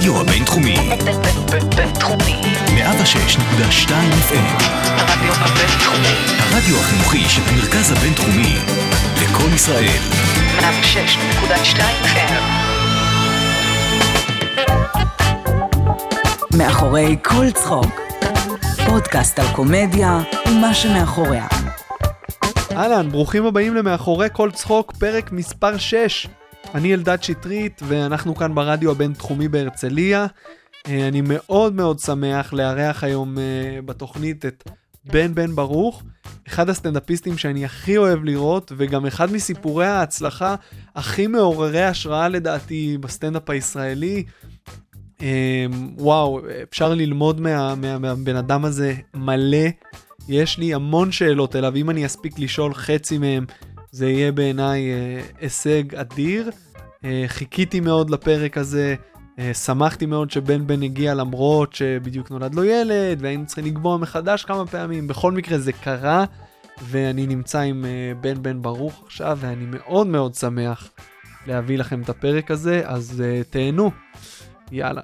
הרדיו הבינתחומי, בינתחומי. 106.2 FM, הרדיו הבינתחומי. הרדיו החינוכי של המרכז הבינתחומי, לקום ישראל, 106.2 FM. מאחורי כל צחוק. פודקאסט על קומדיה ומה שמאחוריה. אהלן, ברוכים הבאים למאחורי כל צחוק, פרק מספר 6. אני אלדד שטרית, ואנחנו כאן ברדיו הבינתחומי בהרצליה. אה, אני מאוד מאוד שמח לארח היום אה, בתוכנית את בן בן ברוך, אחד הסטנדאפיסטים שאני הכי אוהב לראות, וגם אחד מסיפורי ההצלחה הכי מעוררי השראה לדעתי בסטנדאפ הישראלי. אה, וואו, אפשר ללמוד מה, מה, מהבן אדם הזה מלא. יש לי המון שאלות אליו, אם אני אספיק לשאול חצי מהם, זה יהיה בעיניי אה, הישג אדיר. אה, חיכיתי מאוד לפרק הזה, אה, שמחתי מאוד שבן בן הגיע למרות שבדיוק נולד לו ילד, והיינו צריכים לקבוע מחדש כמה פעמים. בכל מקרה זה קרה, ואני נמצא עם בן בן ברוך עכשיו, ואני מאוד מאוד שמח להביא לכם את הפרק הזה, אז תהנו. יאללה.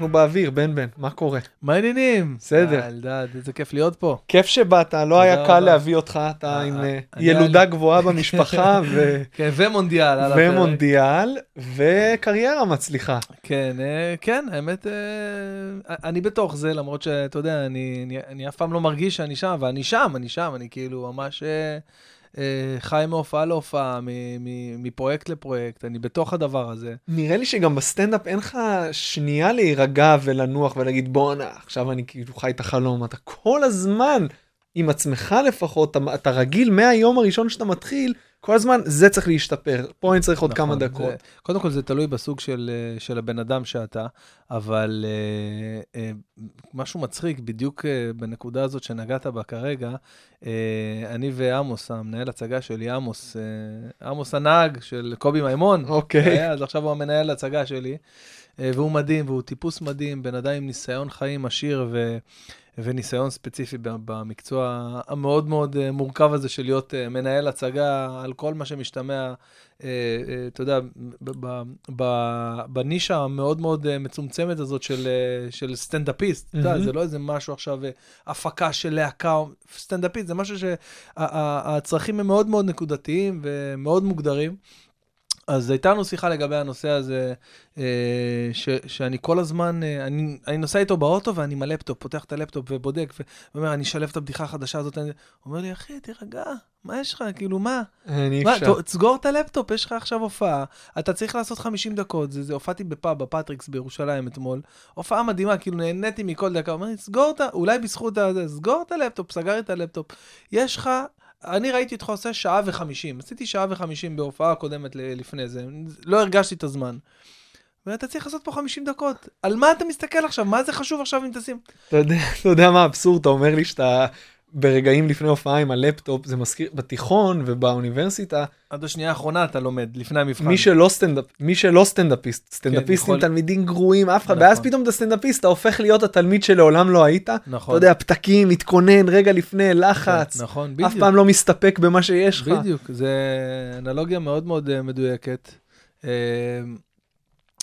אנחנו באוויר, בן בן, מה קורה? מה העניינים? בסדר. אה, אלדד, איזה כיף להיות פה. כיף שבאת, לא היה קל. להביא אותך, אתה אה, עם אה, ילודה גבוהה במשפחה ו- כן, ומונדיאל. ומונדיאל וקריירה מצליחה. כן, כן, האמת, אני בתוך זה, למרות שאתה יודע, אני, אני, אני אף פעם לא מרגיש שאני שם, אבל אני שם, אני שם, אני כאילו ממש חי מהופעה להופעה, מפרויקט לפרויקט, אני בתוך הדבר הזה. נראה לי שגם בסטנדאפ אין לך שנייה להירגע ולנוח ולהגיד בואנה, עכשיו אני כאילו חי את החלום, אתה כל הזמן עם עצמך לפחות, אתה, אתה רגיל מהיום הראשון שאתה מתחיל, כל הזמן זה צריך להשתפר, פה אני צריך עוד כמה נכון, דקות. זה, קודם כל זה תלוי בסוג של, אה, של הבן אדם שאתה, אבל אה, אה, משהו מצחיק, בדיוק אה, בנקודה הזאת שנגעת בה כרגע, אה, אני ועמוס, המנהל הצגה שלי, עמוס, אה, עמוס הנהג של קובי מימון, אוקיי. היה, אז עכשיו הוא המנהל הצגה שלי, והוא מדהים, והוא טיפוס מדהים, בן אדם עם ניסיון חיים עשיר ו... וניסיון ספציפי במקצוע המאוד מאוד אה, מורכב הזה של להיות אה, מנהל הצגה על כל מה שמשתמע, אה, אתה יודע, בנישה המאוד מאוד מצומצמת הזאת של, של סטנדאפיסט. אתה יודע. זה לא איזה משהו עכשיו, הפקה של להקה, סטנדאפיסט, זה משהו שהצרכים הם מאוד מאוד נקודתיים ומאוד מוגדרים. אז הייתה לנו שיחה לגבי הנושא הזה, אה, ש, שאני כל הזמן, אה, אני, אני נוסע איתו באוטו ואני עם הלפטופ, פותח את הלפטופ ובודק, ואומר, אני אשלב את הבדיחה החדשה הזאת. אני... הוא אומר לי, אחי, תירגע, מה יש לך? כאילו, מה? אני מה, אפשר. תסגור את הלפטופ, יש לך עכשיו הופעה, אתה צריך לעשות 50 דקות, זה, זה הופעתי בפאב, בפטריקס בירושלים אתמול, הופעה מדהימה, כאילו נהניתי מכל דקה, הוא אומר לי, סגור את ה... אולי בזכות הזה, סגור את הלפטופ, סגר את הלפטופ. יש לך... אני ראיתי אותך עושה שעה וחמישים, עשיתי שעה וחמישים בהופעה קודמת ל- לפני זה, לא הרגשתי את הזמן. ואתה צריך לעשות פה 50 דקות. על מה אתה מסתכל עכשיו? מה זה חשוב עכשיו אם תשים? אתה יודע מה האבסורד, אתה אומר לי שאתה ברגעים לפני הופעה עם הלפטופ, זה מזכיר, בתיכון ובאוניברסיטה, עד השנייה האחרונה אתה לומד, לפני המבחן. מי שלא סטנדאפ, מי שלא סטנדאפיסט, סטנדאפיסטים יכול- תלמידים גרועים, אף אחד, נכון. ואז פתאום אתה סטנדאפיסט, אתה הופך להיות התלמיד שלעולם לא היית, נכון. אתה יודע, פתקים, מתכונן, רגע לפני, לחץ, כן, נכון, אף בדיוק. פעם לא מסתפק במה שיש לך. בדיוק, זה אנלוגיה מאוד מאוד אה, מדויקת.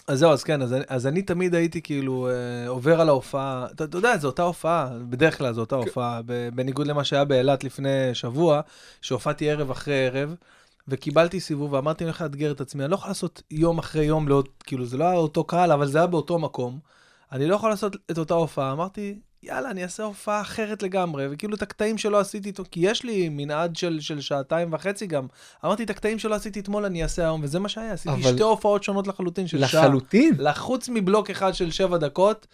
אז זהו, אז כן, אז, אז אני תמיד הייתי כאילו אה, עובר על ההופעה, אתה, אתה יודע, זו אותה הופעה, בדרך כלל זו אותה הופעה, ב- בניגוד למה שהיה באילת לפני שבוע, שהופעתי ערב אחרי ערב, וקיבלתי סיבוב, ואמרתי, אני הולך לאתגר את עצמי, אני לא יכול לעשות יום אחרי יום, לעוד, כאילו, זה לא היה אותו קהל, אבל זה היה באותו מקום. אני לא יכול לעשות את אותה הופעה, אמרתי, יאללה, אני אעשה הופעה אחרת לגמרי, וכאילו את הקטעים שלא עשיתי איתו, כי יש לי מנעד של, של שעתיים וחצי גם. אמרתי, את הקטעים שלא עשיתי אתמול אני אעשה היום, וזה מה שהיה, עשיתי אבל- שתי הופעות שונות לחלוטין של שעה. לחלוטין. לחוץ מבלוק אחד של שבע דקות,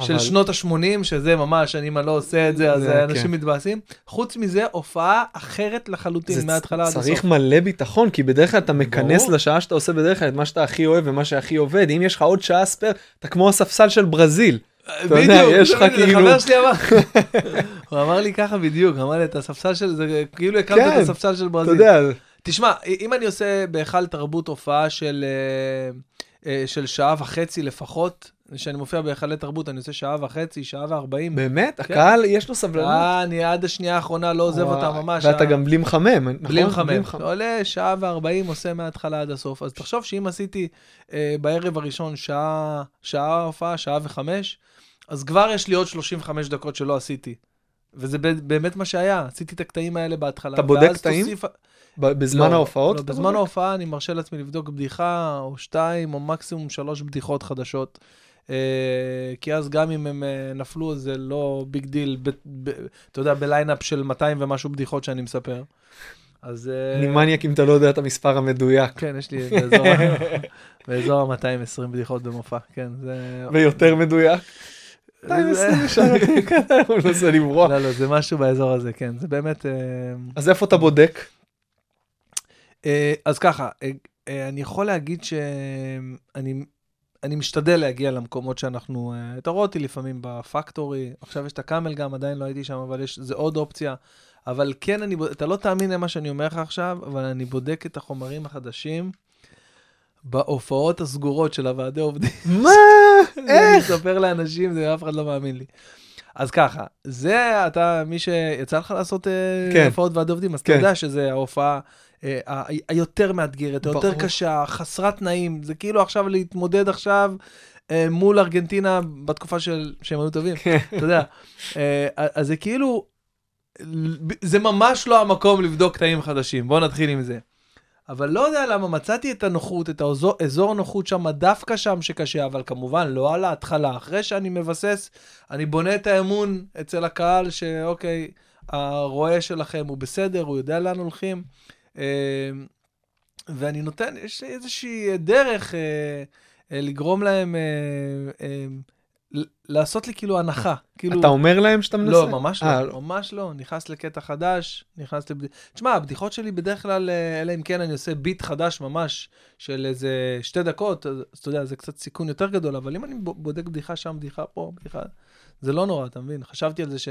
של אבל- שנות ה-80, שזה ממש, אני אם אני לא עושה את זה, אז זה, אנשים כן. מתבאסים. חוץ מזה, הופעה אחרת לחלוטין, מההתחלה עד הסוף. צריך מלא ביטחון, כי בדרך כלל אתה מכנס ברור. לשעה שאתה עושה בדרך כלל את מה שאתה הכי אוהב ומה שהכי עובד, אם יש לך עוד שעה ספייר, אתה כמו הספסל של ברזיל. אתה בדיוק, יש לך כאילו- חבר שלי אמר, הוא אמר לי ככה בדיוק, אמר לי את הספסל של, זה כאילו הקמת כן, את הספסל של אתה ברזיל. יודע, תשמע, אם אני עושה בהיכל תרבות הופעה של, אה, אה, של שעה וחצי לפחות, שאני מופיע בהיכלי תרבות, אני עושה שעה וחצי, שעה וארבעים. באמת? כן. הקהל, יש לו סבלנות? אה, אני עד השנייה האחרונה לא עוזב אותה וואי, ממש. ואתה ה- גם בלי מחמם, נכון? בלי מחמם. עולה שעה וארבעים, עושה מההתחלה עד הסוף. אז תחשוב שאם עשיתי אה, בערב הראשון שעה, שעה הופעה, שעה וחמש, אז כבר יש לי עוד 35 דקות שלא עשיתי. וזה באמת מה שהיה, עשיתי את הקטעים האלה בהתחלה. אתה בודק קטעים? תוסיף- בזמן לא, ההופעות? לא, בזמן בודק? ההופעה אני מרשה לעצמי לבדוק בדיחה או שתיים, או מקסימום שלוש בדיחות חדשות. אה, כי אז גם אם הם אה, נפלו, זה לא ביג דיל, אתה יודע, בליינאפ של 200 ומשהו בדיחות שאני מספר. אז... אה, אני מניאק אם אתה לא יודע את המספר המדויק. כן, יש לי באזור ה-220 בדיחות במופע, כן, זה... ויותר מדויק. זה- 220 הוא מנסה לברוח. לא, לא, זה משהו באזור הזה, כן, זה באמת... אה, אז איפה אתה בודק? אה, אז ככה, אה, אני יכול להגיד שאני אני משתדל להגיע למקומות שאנחנו, אתה רואה אותי לפעמים בפקטורי, עכשיו יש את הקאמל גם, עדיין לא הייתי שם, אבל יש, זה עוד אופציה. אבל כן, אני, אתה לא תאמין למה שאני אומר לך עכשיו, אבל אני בודק את החומרים החדשים בהופעות הסגורות של הוועדי עובדים. מה? אני איך? מספר לאנשים, זה אף אחד לא מאמין לי. אז ככה, זה אתה, מי שיצא לך לעשות אה, כן. הופעות ועד עובדים, אז כן. אתה יודע שזה ההופעה אה, היותר מאתגרת, היותר. קשה, חסרת תנאים. זה כאילו עכשיו להתמודד עכשיו אה, מול ארגנטינה בתקופה של, שהם היו טובים, כן. אתה יודע. אה, אז זה כאילו, זה ממש לא המקום לבדוק קטעים חדשים, בואו נתחיל עם זה. אבל לא יודע למה, מצאתי את הנוחות, את האזור, אזור הנוחות שם, דווקא שם שקשה, אבל כמובן לא על ההתחלה. אחרי שאני מבסס, אני בונה את האמון אצל הקהל, שאוקיי, הרועה שלכם הוא בסדר, הוא יודע לאן הולכים. אה, ואני נותן, יש לי איזושהי דרך אה, אה, לגרום להם לעשות לי כאילו הנחה. כאילו, אתה אומר להם שאתה מנסה? לא, ממש אה, לא, ממש לא. נכנס לקטע חדש, נכנס לבד... תשמע, הבדיחות שלי בדרך כלל, אה, אלא אם כן אני עושה ביט חדש ממש, של איזה שתי דקות, אז אתה יודע, זה קצת סיכון יותר גדול, אבל אם אני בודק בדיחה שם, בדיחה פה, בדיחה... זה לא נורא, אתה מבין? חשבתי על זה ש...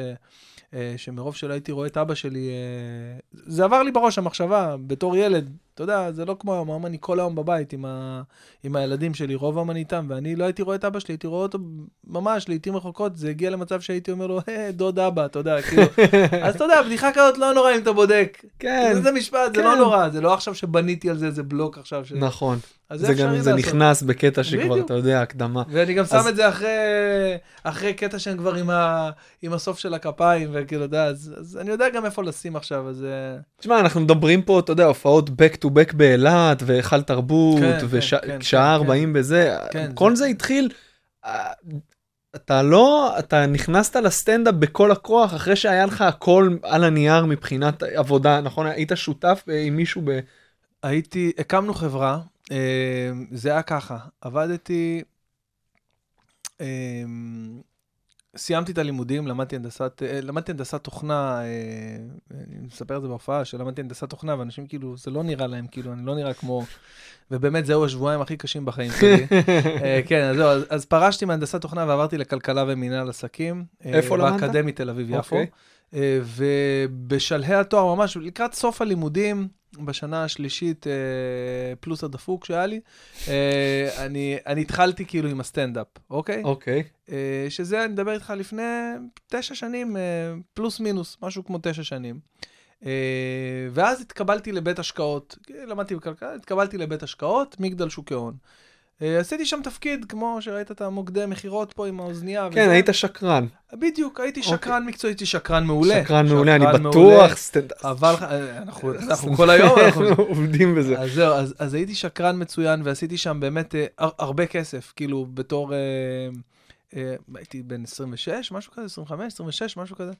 אה, שמרוב שלא הייתי רואה את אבא שלי, אה, זה עבר לי בראש המחשבה, בתור ילד, אתה יודע, זה לא כמו היום, היום אני כל היום בבית עם, ה... עם הילדים שלי, רוב היום אני איתם, ואני לא הייתי רואה את אבא שלי, הייתי רואה אותו ממש לעיתים רחוקות, זה הגיע למצב שהייתי אומר לו, "אה, דוד אבא, אתה יודע, כאילו, אז אתה יודע, בדיחה כזאת לא נורא אם אתה בודק. כן, זה משפט, זה כן. לא נורא, זה לא עכשיו שבניתי על זה איזה בלוק עכשיו. ש... נכון. זה אפשרי גם, זה. נכנס בקטע שכבר. אתה יודע, הקדמה. ואני גם אז- שם את זה אחרי, אחרי קטע שהם כבר עם, ה, עם הסוף של הכפיים, וכאילו, אתה יודע, אז, אז אני יודע גם איפה לשים עכשיו, אז... אה, תשמע, אנחנו מדברים פה, אתה יודע, הופעות back to back באילת, והיכל תרבות, כן, כן, ושעה כן, כן, 40 בזה, כן, כל זה- זה התחיל, אה, אתה לא, אתה נכנסת לסטנדאפ בכל הכוח, אחרי שהיה לך הכל על הנייר מבחינת עבודה, נכון? היית שותף אה, עם מישהו ב... הייתי, הקמנו חברה, אה, זה היה ככה, עבדתי, סיימתי את הלימודים, למדתי הנדסת, אה, למדתי הנדסת תוכנה, אה, אני מספר את זה בהופעה, שלמדתי הנדסת תוכנה, ואנשים כאילו, זה לא נראה להם, כאילו, אני לא נראה כמו, ובאמת זהו השבועיים הכי קשים בחיים שלי. אה, כן, אז זהו, אז, אז פרשתי מהנדסת תוכנה ועברתי לכלכלה ומינהל עסקים. איפה למדת? באקדמית תל אביב-יפו. אוקיי. אה, ובשלהי התואר, ממש לקראת סוף הלימודים, בשנה השלישית, אה, פלוס הדפוק שהיה לי, אה, אני, אני התחלתי כאילו עם הסטנדאפ, אוקיי? אוקיי. אה, שזה, אני מדבר איתך לפני תשע שנים, אה, פלוס מינוס, משהו כמו תשע שנים. אה, ואז התקבלתי לבית השקעות, למדתי בכלכלה, התקבלתי לבית השקעות, מגדל שוק ההון. אה, עשיתי שם תפקיד, כמו שראית את המוקדי מכירות פה עם האוזנייה. כן, וזה. היית שקרן. בדיוק, הייתי אוקיי. שקרן מקצועי, הייתי שקרן מעולה. שקרן מעולה, אני. בטוח. סטנדאפ. אבל אה, אנחנו אנחנו כל היום, אנחנו... עובדים בזה. אז זהו, אז, אז הייתי שקרן מצוין ועשיתי שם באמת אה, הר- הרבה כסף, כאילו בתור, אה, אה, הייתי בן 26, משהו כזה, 25, 26, משהו כזה.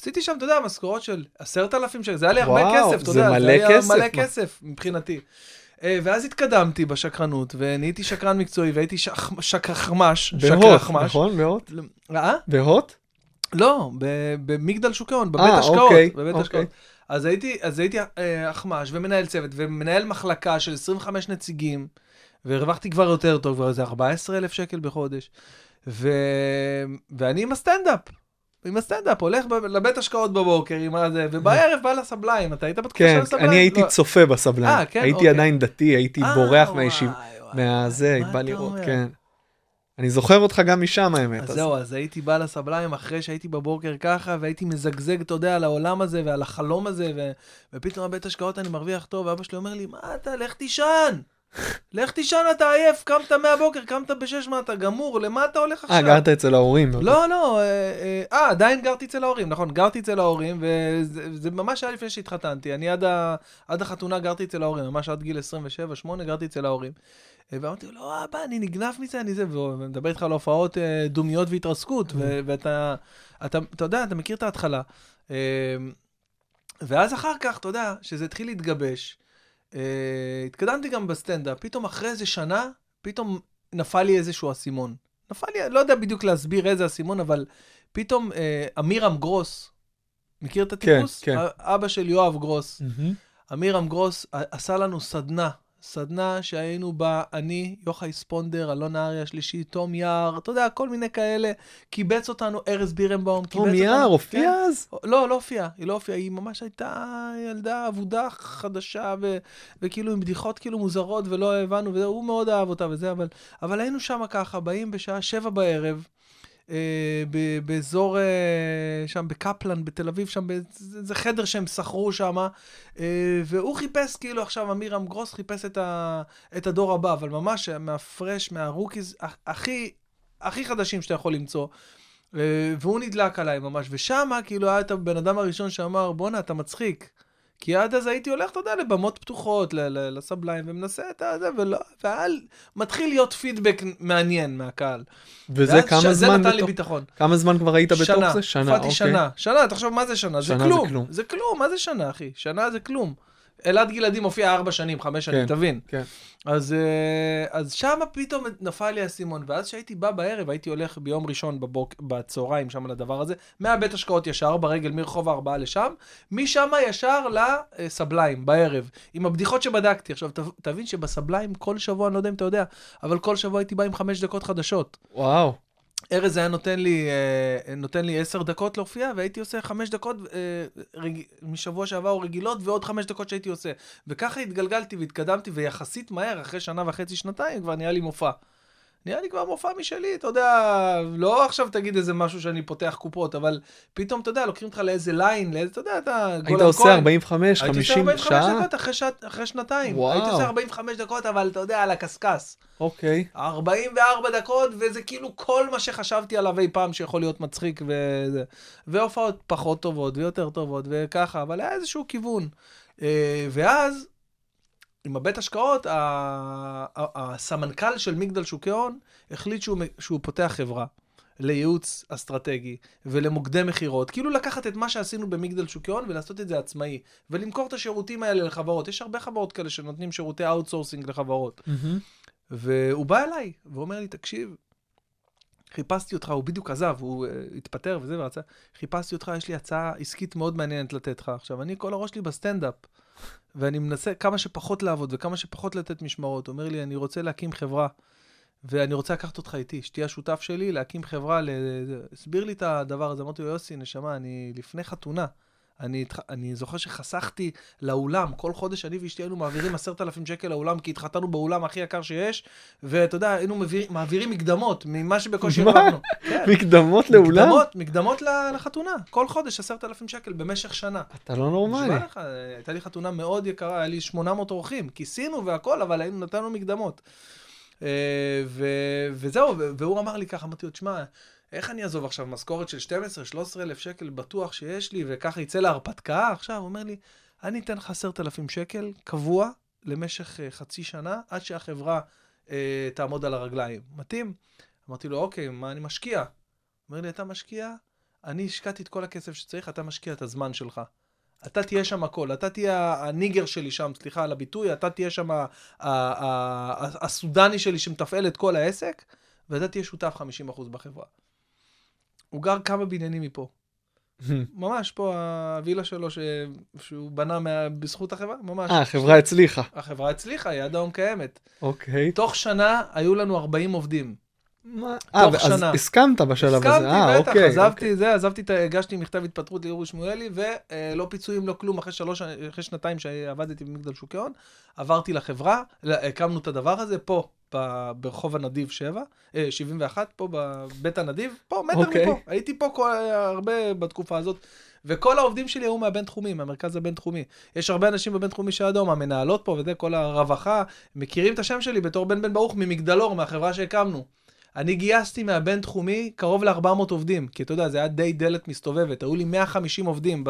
עשיתי שם, אתה יודע, משכורות של עשרת אלפים שקל, זה היה לי הרבה וואו, כסף, אתה זה יודע, זה היה כסף, מלא? כסף מבחינתי. אה, ואז התקדמתי בשקרנות, ונהייתי שקרן מקצועי, והייתי שקרחמש, שקרחמש. נכון? בהוט? אה? בהוט? לא, במגדל שוק ההון, בבית אה, השקעות. אוקיי, בבית אוקיי. השקעות. אז הייתי, אז הייתי אה, אחמ"ש ומנהל צוות ומנהל מחלקה של 25 נציגים, והרווחתי כבר יותר טוב, כבר איזה 14,000 שקל בחודש. ו... ואני עם הסטנדאפ. עם הסטנדאפ, הולך ב- לבית השקעות בבוקר עם הזה, ובערב בא לסבליים. אתה היית בתקופה של כן, הסבליים? אני הייתי לא. צופה בסבליים. אה, כן? הייתי אוקיי. עדיין דתי, הייתי אה, בורח מהישיב... מהזה, מה בא לראות, אומר? כן. אני זוכר אותך גם משם, האמת. אז אז- זהו, אז הייתי בא לסבליים אחרי שהייתי בבוקר ככה, והייתי מזגזג, אתה יודע, על העולם הזה ועל החלום הזה, ו... ופתאום בבית השקעות אני מרוויח טוב, ואבא שלי אומר לי, מה אתה, לך תישן. לך תישן, אתה עייף, קמת מהבוקר, קמת בשש, מה אתה גמור, למה אתה הולך עכשיו? אה, גרת אצל ההורים. לא, לא, אה, אה, אה, עדיין גרתי אצל ההורים, נכון, גרתי אצל ההורים, וזה זה ממש היה לפני שהתחתנתי. אני עד, ה, עד החתונה גרתי אצל ההורים, ממש עד גיל 27-8 גרתי אצל ההורים. אה, ואמרתי לו, לא, אבא, אני נגנב מזה, אני זה, ומדבר איתך על הופעות אה, דומיות והתרסקות, ו- ואתה, אתה, אתה יודע, אתה מכיר את ההתחלה. אה, ואז אחר כך, אתה יודע, שזה התחיל להתגבש, אה, התקדמתי גם בסטנדאפ, פתאום אחרי איזה שנה, פתאום נפל לי איזשהו אסימון. נפל לי, לא יודע בדיוק להסביר איזה אסימון, אבל פתאום אה, אמירם גרוס, מכיר את הטיפוס? כן. א- אבא של יואב גרוס. מהמם. אמירם גרוס עשה לנו סדנה, סדנה שהיינו בה אני, יוחאי ספונדר, אלון נהרי השלישי, תום יער, אתה יודע, כל מיני כאלה. קיבץ אותנו ארז בירנבאום, תום. יער הופיע כן. אז? לא, לא הופיעה, היא לא הופיעה, היא ממש הייתה ילדה אבודה חדשה, ו- וכאילו עם בדיחות כאילו מוזרות, ולא הבנו, והוא מאוד אהב אותה וזה, אבל, אבל היינו שם ככה, באים בשעה שבע בערב, באזור, אה, שם בקפלן, בתל אביב, שם באיזה חדר שהם שכרו שם, אה, והוא חיפש, כאילו עכשיו אמירם גרוס חיפש את, ה, את הדור הבא, אבל ממש מהפרש, מהרוקיז, הכ- הכי, הכי חדשים שאתה יכול למצוא. אה, והוא נדלק עליי ממש, ושם כאילו היה את הבן אדם הראשון שאמר, בואנה, אתה מצחיק. כי עד אז הייתי הולך, אתה יודע, לבמות פתוחות, לסבליים, ומנסה את זה, ואז מתחיל להיות פידבק מעניין מהקהל. וזה כמה ש- זה זמן נתן לי. ביטחון. כמה זמן כבר היית בתוך שנה, זה? שנה, אוקיי. שנה, שנה, תחשוב מה זה שנה, זה שנה זה כלום, כלום. זה כלום, מה זה שנה, אחי? שנה זה כלום. אלעד גלעדי מופיע ארבע שנים, חמש שנים, כן, תבין. כן. אז, אה, אז שם פתאום נפל לי האסימון, ואז כשהייתי בא בערב, הייתי הולך ביום ראשון בבוק, בצהריים שם לדבר הזה, מהבית השקעות ישר, ברגל מרחוב הארבעה לשם, משם ישר לסבליים, בערב, עם הבדיחות שבדקתי. עכשיו, תבין שבסבליים כל שבוע, אני לא יודע אם אתה יודע, אבל כל שבוע הייתי בא עם חמש דקות חדשות. וואו. ארז היה נותן לי, אה, נותן לי עשר דקות להופיע, והייתי עושה חמש דקות אה, רג... משבוע שעבר או רגילות, ועוד חמש דקות שהייתי עושה. וככה התגלגלתי והתקדמתי, ויחסית מהר, אחרי שנה וחצי, שנתיים, כבר נהיה לי מופע. נהיה לי כבר מופע משלי, אתה יודע, לא עכשיו תגיד איזה משהו שאני פותח קופות, אבל פתאום, אתה יודע, לוקחים אותך לאיזה ליין, לאיזה, אתה יודע, אתה... היית עושה כהן. 45, הייתי עושה 50 45 שעה? דקות אחרי, שעת, אחרי שנתיים. וואו. הייתי עושה 45 דקות, אבל אתה יודע, על הקשקש. אוקיי. 44 דקות, וזה כאילו כל מה שחשבתי עליו אי פעם שיכול להיות מצחיק, וזה. והופעות פחות טובות ויותר טובות, וככה, אבל היה איזשהו כיוון. אה, ואז, עם הבית השקעות, הסמנכ"ל של מגדל שוקי הון החליט שהוא, שהוא פותח חברה. לייעוץ אסטרטגי ולמוקדי מכירות, כאילו לקחת את מה שעשינו במגדל שוקי הון ולעשות את זה עצמאי, ולמכור את השירותים האלה לחברות. יש הרבה חברות כאלה שנותנים שירותי אאוטסורסינג לחברות. מהמם. והוא בא אליי, ואומר לי, תקשיב, חיפשתי אותך, הוא בדיוק עזב, הוא uh, התפטר וזה, ורצה, חיפשתי אותך, יש לי הצעה עסקית מאוד מעניינת לתת לך. עכשיו, אני כל הראש שלי בסטנדאפ, ואני מנסה כמה שפחות לעבוד וכמה שפחות לתת משמרות. אומר לי, אני רוצה להקים חברה, ואני רוצה לקחת אותך איתי, שתהיה השותף שלי, להקים חברה. הסביר לי את הדבר הזה, אמרתי לו, יוסי, נשמה, אני לפני חתונה. אני, אני זוכר שחסכתי לאולם, כל חודש אני ואשתי היינו מעבירים עשרת אלפים שקל לאולם, כי התחתנו באולם הכי יקר שיש, ואתה יודע, היינו מעביר, מעבירים מקדמות ממה שבקושי? הרווחנו. כן. מקדמות לאולם? מקדמות, מקדמות לחתונה. כל חודש עשרת אלפים שקל במשך שנה. אתה לא נורמלי. לך, הייתה לי חתונה מאוד יקרה, היה לי 800 אורחים. כיסינו והכל, אבל היינו, נתנו מקדמות. אה, ו- וזהו, והוא אמר לי ככה, אמרתי לו, תשמע, איך אני אעזוב עכשיו משכורת של 12-13 אלף שקל בטוח שיש לי, וככה יצא להרפתקה עכשיו? הוא אומר לי, אני אתן לך 10,000 שקל קבוע למשך אה, חצי שנה, עד שהחברה אה, תעמוד על הרגליים. מתאים? אמרתי לו, אוקיי, מה אני משקיע? אומר לי, אתה משקיע? אני השקעתי את כל הכסף שצריך, אתה משקיע את הזמן שלך. אתה תהיה שם הכל, אתה תהיה הניגר שלי שם, סליחה על הביטוי, אתה תהיה שם הסודני שלי שמתפעל את כל העסק, ואתה תהיה שותף 50% בחברה. הוא גר כמה בניינים מפה. ממש פה הווילה שלו ש... שהוא בנה מה... בזכות החברה, ממש. אה, החברה הצליחה. החברה הצליחה, היא עד היום קיימת. אוקיי. תוך שנה היו לנו 40 עובדים. מה? אה, תוך אז שנה. הסכמת בשלב הזה. הסכמתי, אה, בטח, אוקיי. עזבתי זה, עזבתי, את ה- הגשתי מכתב התפטרות לאורי שמואלי, ולא פיצויים, לא כלום, אחרי שלוש, אחרי שנתיים שעבדתי במגדל שוקי הון, עברתי לחברה, הקמנו את הדבר הזה פה, ברחוב הנדיב 7, אה, 71, פה בבית הנדיב, פה, מטר אוקיי. מפה. הייתי פה כל, הרבה בתקופה הזאת. וכל העובדים שלי היו מהבינתחומי, מהמרכז הבינתחומי. יש הרבה אנשים בבינתחומי של אדום, המנהלות פה וזה, כל הרווחה, מכירים את השם שלי בתור בן בן ברוך ממגדלור, מהחברה שהקמנו. אני גייסתי מהבינתחומי קרוב ל-400 עובדים, כי אתה יודע, זה היה די דלת מסתובבת. היו לי 150 עובדים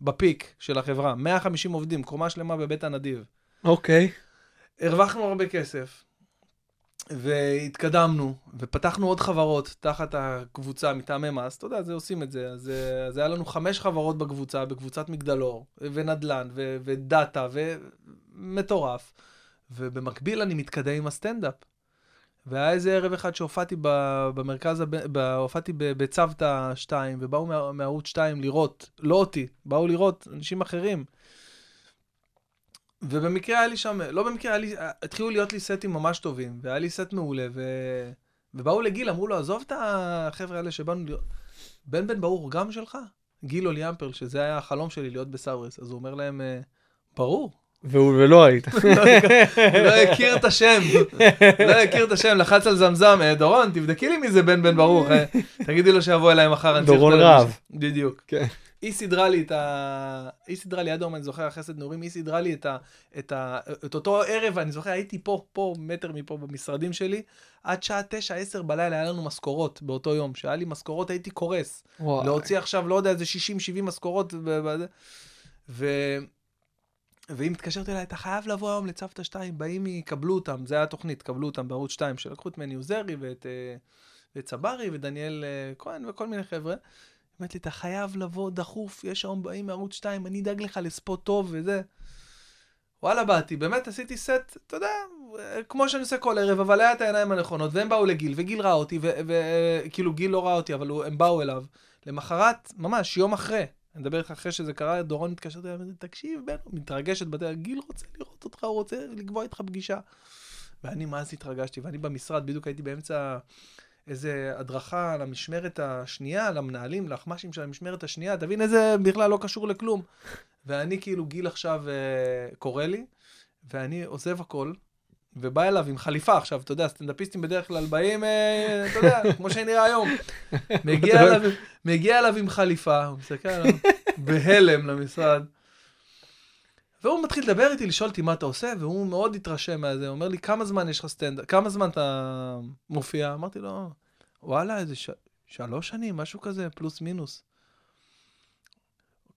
בפיק של החברה, 150 עובדים, קומה שלמה בבית הנדיב. אוקיי. הרווחנו הרבה כסף, והתקדמנו, ופתחנו עוד חברות תחת הקבוצה מטעמי מס, אתה יודע, זה עושים את זה. אז, אז היה לנו חמש חברות בקבוצה, בקבוצת מגדלור, ונדל"ן, ו- ודאטה, ומטורף. ובמקביל אני מתקדם עם הסטנדאפ. והיה איזה ערב אחד שהופעתי במרכז, הופעתי בצוותא 2, ובאו מערוץ 2 לראות, לא אותי, באו לראות אנשים אחרים. ובמקרה היה לי שם, לא במקרה, היה לי, התחילו להיות לי סטים ממש טובים, והיה לי סט מעולה, ו... ובאו לגיל, אמרו לו, עזוב את החבר'ה האלה שבאנו לראות. בן בן ברור גם שלך? גיל אוליאמפרל, שזה היה החלום שלי להיות בסברס. אז הוא אומר להם, "אה, ברור. והוא ולא היית. הוא לא הכיר את השם, לא הכיר את השם, לחץ על זמזם, "אה, דורון, תבדקי לי מי זה בן בן ברוך, אה, תגידי לו שיבוא אליי מחר. דורון. לפגישה." בדיוק. היא סידרה לי את ה... היא סידרה לי, עד היום אני זוכר, החסד נעורים, היא סידרה לי את, ה... את, ה... את אותו ערב, אני זוכר, הייתי פה, פה, מטר מפה במשרדים שלי, עד שעה תשע, עשר בלילה היה לנו משכורות באותו יום. שהיה לי משכורות הייתי קורס. וואי. להוציא עכשיו, לא יודע, איזה 60-70 משכורות. ו... ו... והיא מתקשרת אליי, אתה חייב לבוא היום לצוותא 2, באים, יקבלו אותם, זה היה התוכנית, קבלו אותם בערוץ 2, שלקחו את מני עוזרי ואת, אה, ואת צברי ודניאל אה, כהן וכל מיני חבר'ה. אומרת לי, אתה חייב לבוא דחוף, יש היום באים מערוץ 2, אני אדאג לך לספוט טוב וזה. וואלה, באתי, באמת עשיתי סט, אתה יודע, כמו שאני עושה כל ערב, אבל היה את העיניים הנכונות, והם באו לגיל, וגיל ראה אותי, וכאילו גיל לא ראה אותי, אבל הם באו אליו. למחרת, ממש, יום אחרי, אני מדבר איתך אחרי שזה קרה, דורון מתקשרת אליי, ואומרת, תקשיב, בן, מתרגשת בדרך, גיל רוצה לראות אותך, הוא רוצה לקבוע איתך פגישה. ואני מה אז התרגשתי, ואני במשרד, בדיוק הייתי באמצע איזה הדרכה למשמרת השנייה, למנהלים, לאחמ"שים של המשמרת השנייה, תבין איזה בכלל לא קשור לכלום. ואני כאילו, גיל עכשיו אה, קורא לי, ואני עוזב הכל, ובא אליו עם חליפה עכשיו, אתה יודע, סטנדאפיסטים בדרך כלל באים, אה, אתה יודע, כמו שאני נראה היום. מגיע אליו, מגיע אליו עם חליפה, הוא מסתכל עליו, בהלם למשרד. והוא מתחיל לדבר איתי, לשאול אותי מה אתה עושה, והוא מאוד התרשם מהזה, הוא אומר לי, כמה זמן יש לך סטנדאפ, כמה זמן אתה מופיע? אמרתי לו, וואלה, איזה ש... שלוש שנים, משהו כזה, פלוס מינוס.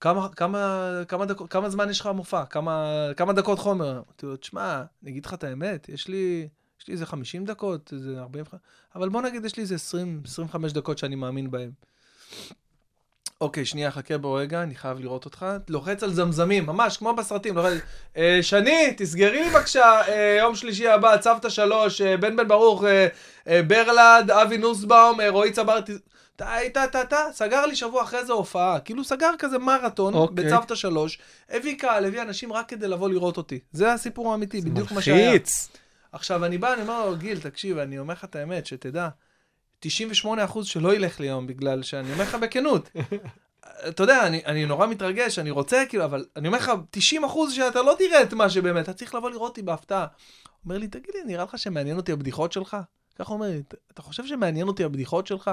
כמה, כמה, כמה, דקות, כמה זמן יש לך מופע? כמה, כמה דקות חומר? אמרתי לו, תשמע, אני אגיד לך את האמת, יש לי, יש לי איזה 50 דקות, איזה 40, אבל בוא נגיד, יש לי איזה 20, 25 דקות שאני מאמין בהם. אוקיי, שנייה, חכה בו רגע, אני חייב לראות אותך. לוחץ על זמזמים, ממש, כמו בסרטים. לוחץ, אה, שני, תסגרי לי בבקשה, אה, יום שלישי הבא, צוותא שלוש, אה, בן בן ברוך, אה, אה, ברלד, אבי נוסבאום, אה, רועי צבר, ת- טה, טה, טה, טה, סגר לי שבוע אחרי זה הופעה. כאילו סגר כזה מרתון אוקיי. בצוותא שלוש, הביא קהל, הביא אנשים רק כדי לבוא לראות אותי. זה הסיפור האמיתי, בדיוק מה שהיה. מלחיץ. עכשיו, אני בא, אני אומר לו, גיל, תקשיב, אני אומר לך את האמת, שתדע, 98% שלא ילך לי היום, בגלל שאני אומר לך בכנות. אתה יודע, אני, אני נורא מתרגש, אני רוצה, כאילו, אבל אני אומר לך, 90% שאתה לא תראה את מה שבאמת, אתה צריך לבוא לראות אותי בהפתעה. אומר לי, תגיד לי, נראה לך שמעניין אותי הבדיחות שלך? ככה הוא אומר לי, "אתה- חושב שמעניין אותי הבדיחות שלך?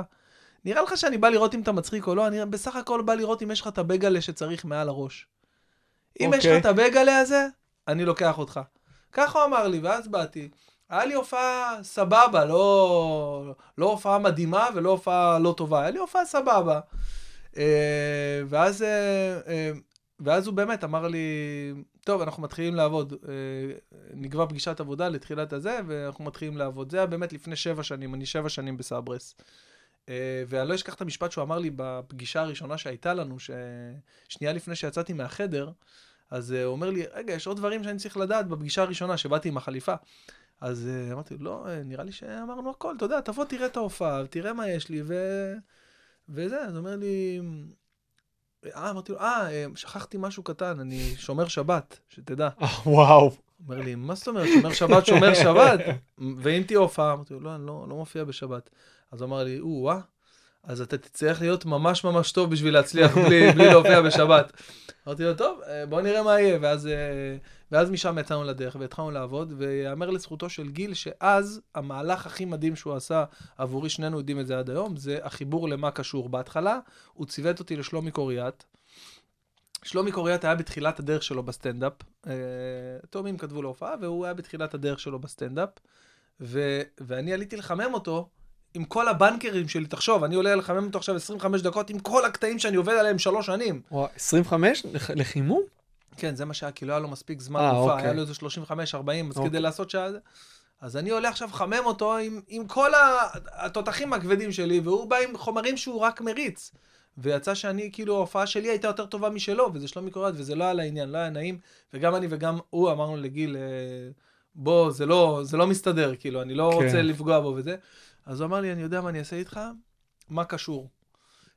נראה לך שאני בא לראות אם אתה מצחיק או לא? אני בסך הכל בא לראות אם יש לך את הבגלה שצריך מעל הראש. אם יש לך אוקיי. את הבגלה הזה, אני לוקח אותך. ככה הוא אמר לי, ואז באתי. היה לי הופעה סבבה, לא, לא הופעה מדהימה ולא הופעה לא טובה, היה לי הופעה סבבה. אה, ואז, אה, אה, ואז הוא באמת אמר לי, טוב, אנחנו מתחילים לעבוד. נקבע פגישת עבודה לתחילת הזה, ואנחנו מתחילים לעבוד. זה היה באמת לפני שבע שנים, אני שבע שנים בסברס. ואני לא אשכח את המשפט שהוא אמר לי בפגישה הראשונה שהייתה לנו, ששנייה לפני שיצאתי מהחדר, אז הוא אומר לי, רגע, יש עוד דברים שאני צריך לדעת בפגישה הראשונה, שבאתי עם החליפה. אז אה, אמרתי לא, אה, נראה לי שאמרנו הכל, אתה יודע, תבוא, תראה את ההופעה, תראה מה יש לי, ו... וזה, אז אומר לי, אה, אמרתי לו, אה, אה, שכחתי משהו קטן, אני שומר שבת, שתדע. וואו. אומר לי, מה זאת אומרת, שומר שבת, שומר שבת? ואם תהיה הופעה? אמרתי לו, לא, אני לא, לא מופיע בשבת. אז הוא אמר לי, או-אה. אז אתה תצטרך להיות ממש ממש טוב בשביל להצליח בלי, בלי להופיע בשבת. אמרתי לו, טוב, אה, בוא נראה מה יהיה. ואז, אה, ואז משם יצאנו לדרך והתחלנו לעבוד, ויאמר לזכותו של גיל, שאז המהלך הכי מדהים שהוא עשה עבורי, שנינו יודעים את זה עד היום, זה החיבור למה קשור. בהתחלה, הוא ציוות אותי לשלומי קוריאט. שלומי קוריאט היה בתחילת הדרך שלו בסטנדאפ. אה, תאומים כתבו לו הופעה, והוא היה בתחילת הדרך שלו בסטנדאפ. ו- ואני עליתי לחמם אותו עם כל ה bankerים שלי. תחשוב, אני עולה לחמם אותו עכשיו 25 דקות עם כל הקטעים שאני עובד עליהם שלוש שנים. וואי, 25 לח- לחימום? כן, זה מה שהיה, כי לא היה לו מספיק זמן אה, מופע, אוקיי. היה לו איזה 35-40, אז אוקיי. כדי לעשות שעה... אז אני עולה עכשיו לחמם אותו עם, עם כל התותחים הכבדים שלי, והוא בא עם חומרים שהוא רק מריץ. ויצא שאני, כאילו, ההופעה שלי הייתה יותר טובה משלו, וזה שלומי קורת, וזה לא היה לעניין, לא היה נעים. וגם אני וגם הוא אמרנו לגיל, אה, בוא, זה לא, זה לא מסתדר, כאילו, אני לא כן. רוצה לפגוע בו וזה. אז הוא אמר לי, אני יודע מה אני אעשה איתך? מה קשור?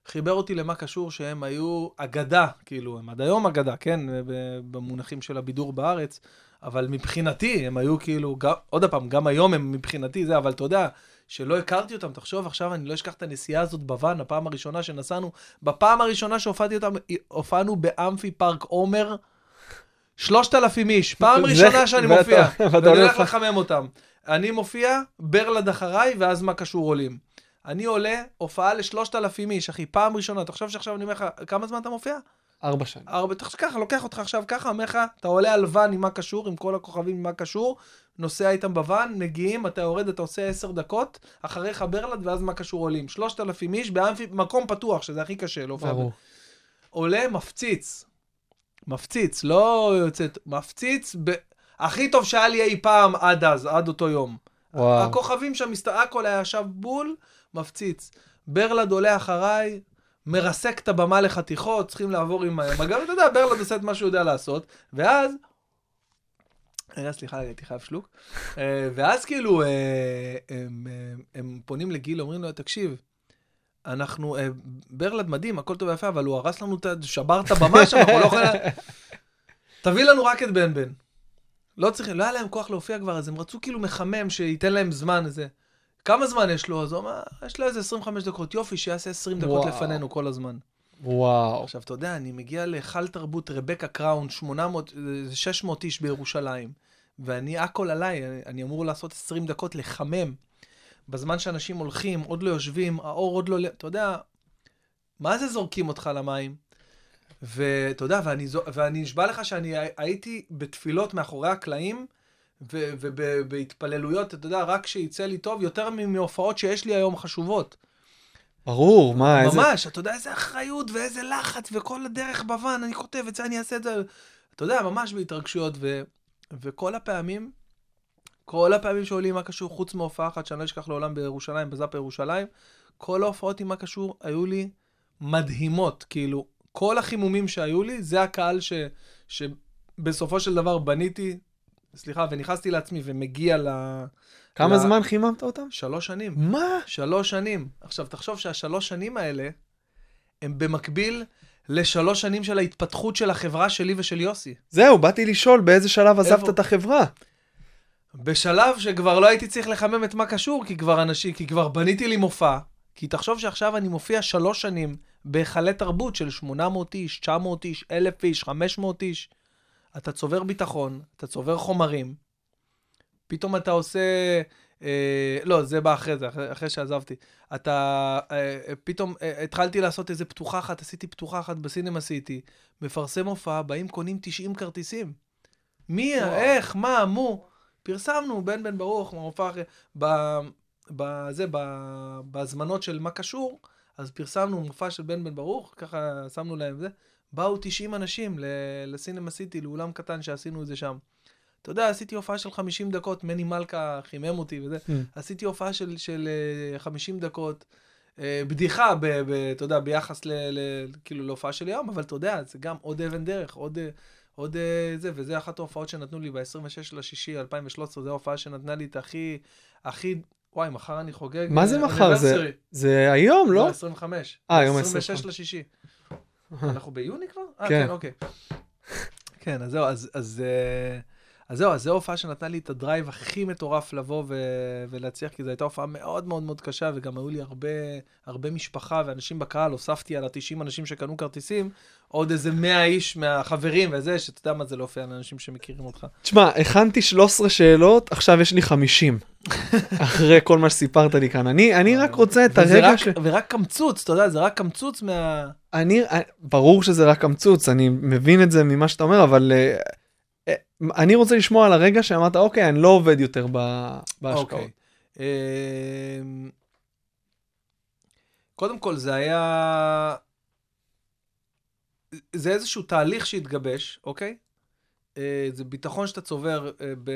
חיבר אותי למה קשור שהם היו אגדה, כאילו, הם עד היום אגדה, כן, במונחים של הבידור בארץ, אבל מבחינתי הם היו כאילו, גם, עוד פעם, גם היום הם מבחינתי זה, אבל אתה יודע, שלא הכרתי אותם, תחשוב עכשיו, אני לא אשכח את הנסיעה הזאת בוואן, הפעם הראשונה שנסענו, בפעם הראשונה שהופעתי אותם, הופענו באמפי פארק עומר, שלושת אלפים איש, פעם ראשונה שאני מופיע, ואני הולך לחמם אותם. אני מופיע, ברלד אחריי, ואז מה קשור עולים. אני עולה, הופעה לשלושת אלפים איש, אחי, פעם ראשונה, תחשוב שעכשיו אני אומר לך, כמה זמן אתה מופיע? ארבע שנים. ארבע, תחשוב ככה, לוקח אותך עכשיו ככה, אומר לך, אתה עולה על ואן עם מה קשור, עם כל הכוכבים עם מה קשור, נוסע איתם בוואן, מגיעים, אתה יורד, אתה עושה עשר דקות, אחריך ברלד, ואז מה קשור עולים. שלושת אלפים איש, באמפי, מקום פתוח, שזה הכי קשה, לא. ברור. עולה, מפציץ. מפציץ, לא יוצאת, מפציץ, ב... הכי טוב שהיה לי אי פעם עד אז, עד אותו יום. וואו. הכוכבים שם, מסת... הכל היה ישב בול, מפציץ. ברלד עולה אחריי, מרסק את הבמה לחתיכות, צריכים לעבור עם מגב, אתה יודע, ברלד עושה את מה שהוא יודע לעשות, ואז... רגע, סליחה, הייתי חייב שלוק. אה, ואז כאילו, אה, הם, אה, הם פונים לגיל, אומרים לו, תקשיב, אנחנו, אה, ברלד מדהים, הכל טוב ויפה, אבל הוא הרס לנו את ה... שבר את הבמה שם, אנחנו לא יכולים... תביא לנו רק את בן בן. לא צריכים, לא היה להם כוח להופיע כבר, אז הם רצו כאילו מחמם, שייתן להם זמן איזה. כמה זמן יש לו? אז הוא אמר, יש לו איזה 25 דקות, יופי, שיעשה 20 דקות וואו. לפנינו כל הזמן. וואו. עכשיו, אתה יודע, אני מגיע להיכל תרבות רבקה קראון, 800, אה, 600 איש בירושלים, ואני, הכל עליי, אני, אני אמור לעשות 20 דקות לחמם. בזמן שאנשים הולכים, עוד לא יושבים, האור עוד לא... אתה יודע, מה זה זורקים אותך למים? ואתה יודע, ואני, ואני נשבע לך שאני הייתי בתפילות מאחורי הקלעים, ובהתפללויות, אתה יודע, רק שיצא לי טוב, יותר מהופעות שיש לי היום חשובות. ברור, מה, איזה... ממש, אתה יודע איזה אחריות ואיזה לחץ, וכל הדרך בוואן, אני כותב את זה, אני אעשה את זה. אתה יודע, ממש בהתרגשויות, ו... וכל הפעמים, כל הפעמים שעולים מה קשור, חוץ מהופעה אחת שאני לא אשכח לעולם בירושלים, בזאפה ירושלים, כל ההופעות עם מה קשור היו לי מדהימות, כאילו, כל החימומים שהיו לי, זה הקהל ש... שבסופו של דבר בניתי, סליחה, ונכנסתי לעצמי ומגיע ל... כמה ל- זמן חיממת אותם? שלוש שנים. מה? שלוש שנים. עכשיו, תחשוב שהשלוש שנים האלה, הם במקביל לשלוש שנים של ההתפתחות של החברה שלי ושל יוסי. זהו, באתי לשאול באיזה שלב עזבת איפה? את החברה. בשלב שכבר לא הייתי צריך לחמם את מה קשור, כי כבר אנשים, כי כבר בניתי לי מופע. כי תחשוב שעכשיו אני מופיע שלוש שנים בהיכלי תרבות של 800 איש, 900 איש, 1,000 איש, 500 איש. אתה צובר ביטחון, אתה צובר חומרים, פתאום אתה עושה... אה, לא, זה בא אחרי זה, אחרי, אחרי שעזבתי. אתה... אה, אה, פתאום אה, התחלתי לעשות איזה פתוחה אחת, עשיתי פתוחה אחת בסינמה סיטי, מפרסם הופעה, באים קונים 90 כרטיסים. מי, וואו. איך, מה, מו. פרסמנו, בן בן ברוך, מהמופע אחרי... בזה, בהזמנות של מה קשור, אז פרסמנו מופע של בן בן ברוך, ככה שמנו להם זה. באו 90 אנשים לסינמה סיטי, לאולם קטן שעשינו את זה שם. אתה יודע, עשיתי הופעה של 50 דקות, מני מלכה חימם אותי וזה. Mm. עשיתי הופעה של, של אה, 50 דקות, אה, בדיחה, ב, ב, אתה יודע, ביחס ל, ל, כאילו להופעה של יום, אבל אתה יודע, זה גם עוד אבן דרך, עוד, אה, עוד אה, זה, וזה אחת ההופעות שנתנו לי ב-26 לשישי 2013, זו ההופעה שנתנה לי את הכי, הכי, וואי, מחר אני חוגג. מה זה אה, מחר? זה-. זה היום, לא? 25. אה, היום 26 25. לשישי. אנחנו ביוני כבר? אה, כן. כן, אוקיי. כן, אז זהו, אז, אז, אה, אז זהו, אז זו הופעה שנתנה לי את הדרייב הכי מטורף לבוא ו- ולהצליח, כי זו הייתה הופעה מאוד מאוד מאוד קשה, וגם היו לי הרבה, הרבה משפחה ואנשים בקהל, הוספתי על ה-90 אנשים שקנו כרטיסים, עוד איזה 100 איש מהחברים וזה, שאתה יודע מה זה להופיע לאנשים שמכירים אותך. תשמע, הכנתי 13 שאלות, עכשיו יש לי 50. אחרי כל מה שסיפרת לי כאן. אני, אני רק רוצה את הרגע רק, ש... ורק קמצוץ, אתה יודע, זה רק קמצוץ מה... אני, ברור שזה רק קמצוץ, אני מבין את זה ממה שאתה אומר, אבל אה, אה, אני רוצה לשמוע על הרגע שאמרת, אוקיי, אני לא עובד יותר בהשקעות. אוקיי. אמ, קודם כל, זה היה... זה איזשהו תהליך שהתגבש, אוקיי? אה, זה ביטחון שאתה צובר אה, ב...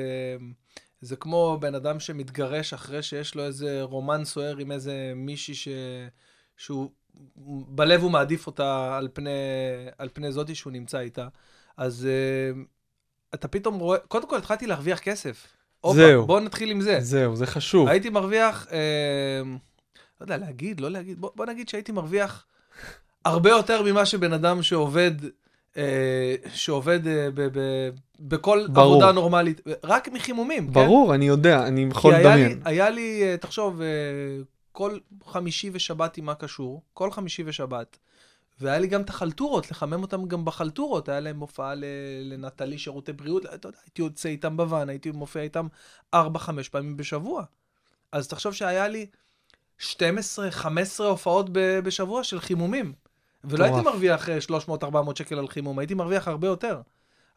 זה כמו בן אדם שמתגרש אחרי שיש לו איזה רומן סוער עם איזה מישהי ש... שהוא... בלב הוא מעדיף אותה על פני, על פני זאתי שהוא נמצא איתה. אז אה, אתה פתאום רואה... קודם כל התחלתי להרוויח כסף. זהו. בוא נתחיל עם זה. זהו, זה חשוב. הייתי מרוויח, אה, לא יודע, להגיד, לא להגיד, בוא, בוא נגיד שהייתי מרוויח הרבה יותר ממה שבן אדם שעובד, אה, שעובד אה, ב, ב, בכל ברור. עבודה נורמלית, רק מחימומים, כן? ברור, אני יודע, אני יכול היה לדמיין. היה לי, תחשוב, אה, כל חמישי ושבת עם מה קשור, כל חמישי ושבת. והיה לי גם את החלטורות, לחמם אותם גם בחלטורות. היה להם הופעה לנטלי שירותי בריאות, אתה יודע, הייתי יוצא איתם בוואן, הייתי מופיע איתם 4-5 פעמים בשבוע. אז תחשוב שהיה לי 12-15 הופעות בשבוע של חימומים. ולא הייתי. מרוויח אה, 300-400 שקל על חימום, הייתי מרוויח הרבה יותר.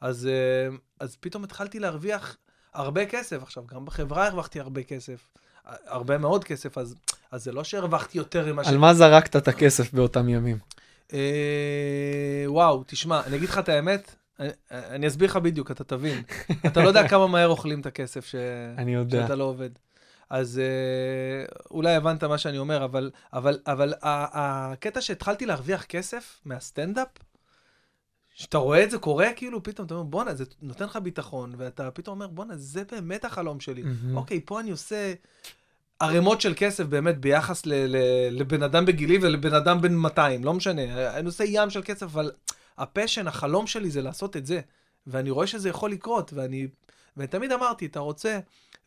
אז, אה, אז פתאום התחלתי להרוויח הרבה כסף. עכשיו, גם בחברה הרווחתי הרבה כסף. הרבה מאוד כסף, אז, אז זה לא שהרווחתי יותר ממה ש... על מה זרקת את הכסף באותם ימים? אה, וואו, תשמע, אני אגיד לך את האמת, אני, אני אסביר לך בדיוק, אתה תבין. אתה לא יודע כמה מהר אוכלים את הכסף ש... אני יודע. שאתה לא עובד. אז אה, אולי הבנת מה שאני אומר, אבל, אבל, אבל הקטע שהתחלתי להרוויח כסף מהסטנדאפ, שאתה רואה את זה קורה, כאילו פתאום אתה אומר, בואנה, זה נותן לך ביטחון, ואתה פתאום אומר, בואנה, זה באמת החלום שלי. מהמם. אוקיי, פה אני עושה ערימות של כסף באמת ביחס ל- ל- לבן אדם בגילי ולבן אדם בן 200, לא משנה. אני עושה ים של כסף, אבל ה passion, החלום שלי זה לעשות את זה. ואני רואה שזה יכול לקרות, ואני... ותמיד אמרתי, אתה רוצה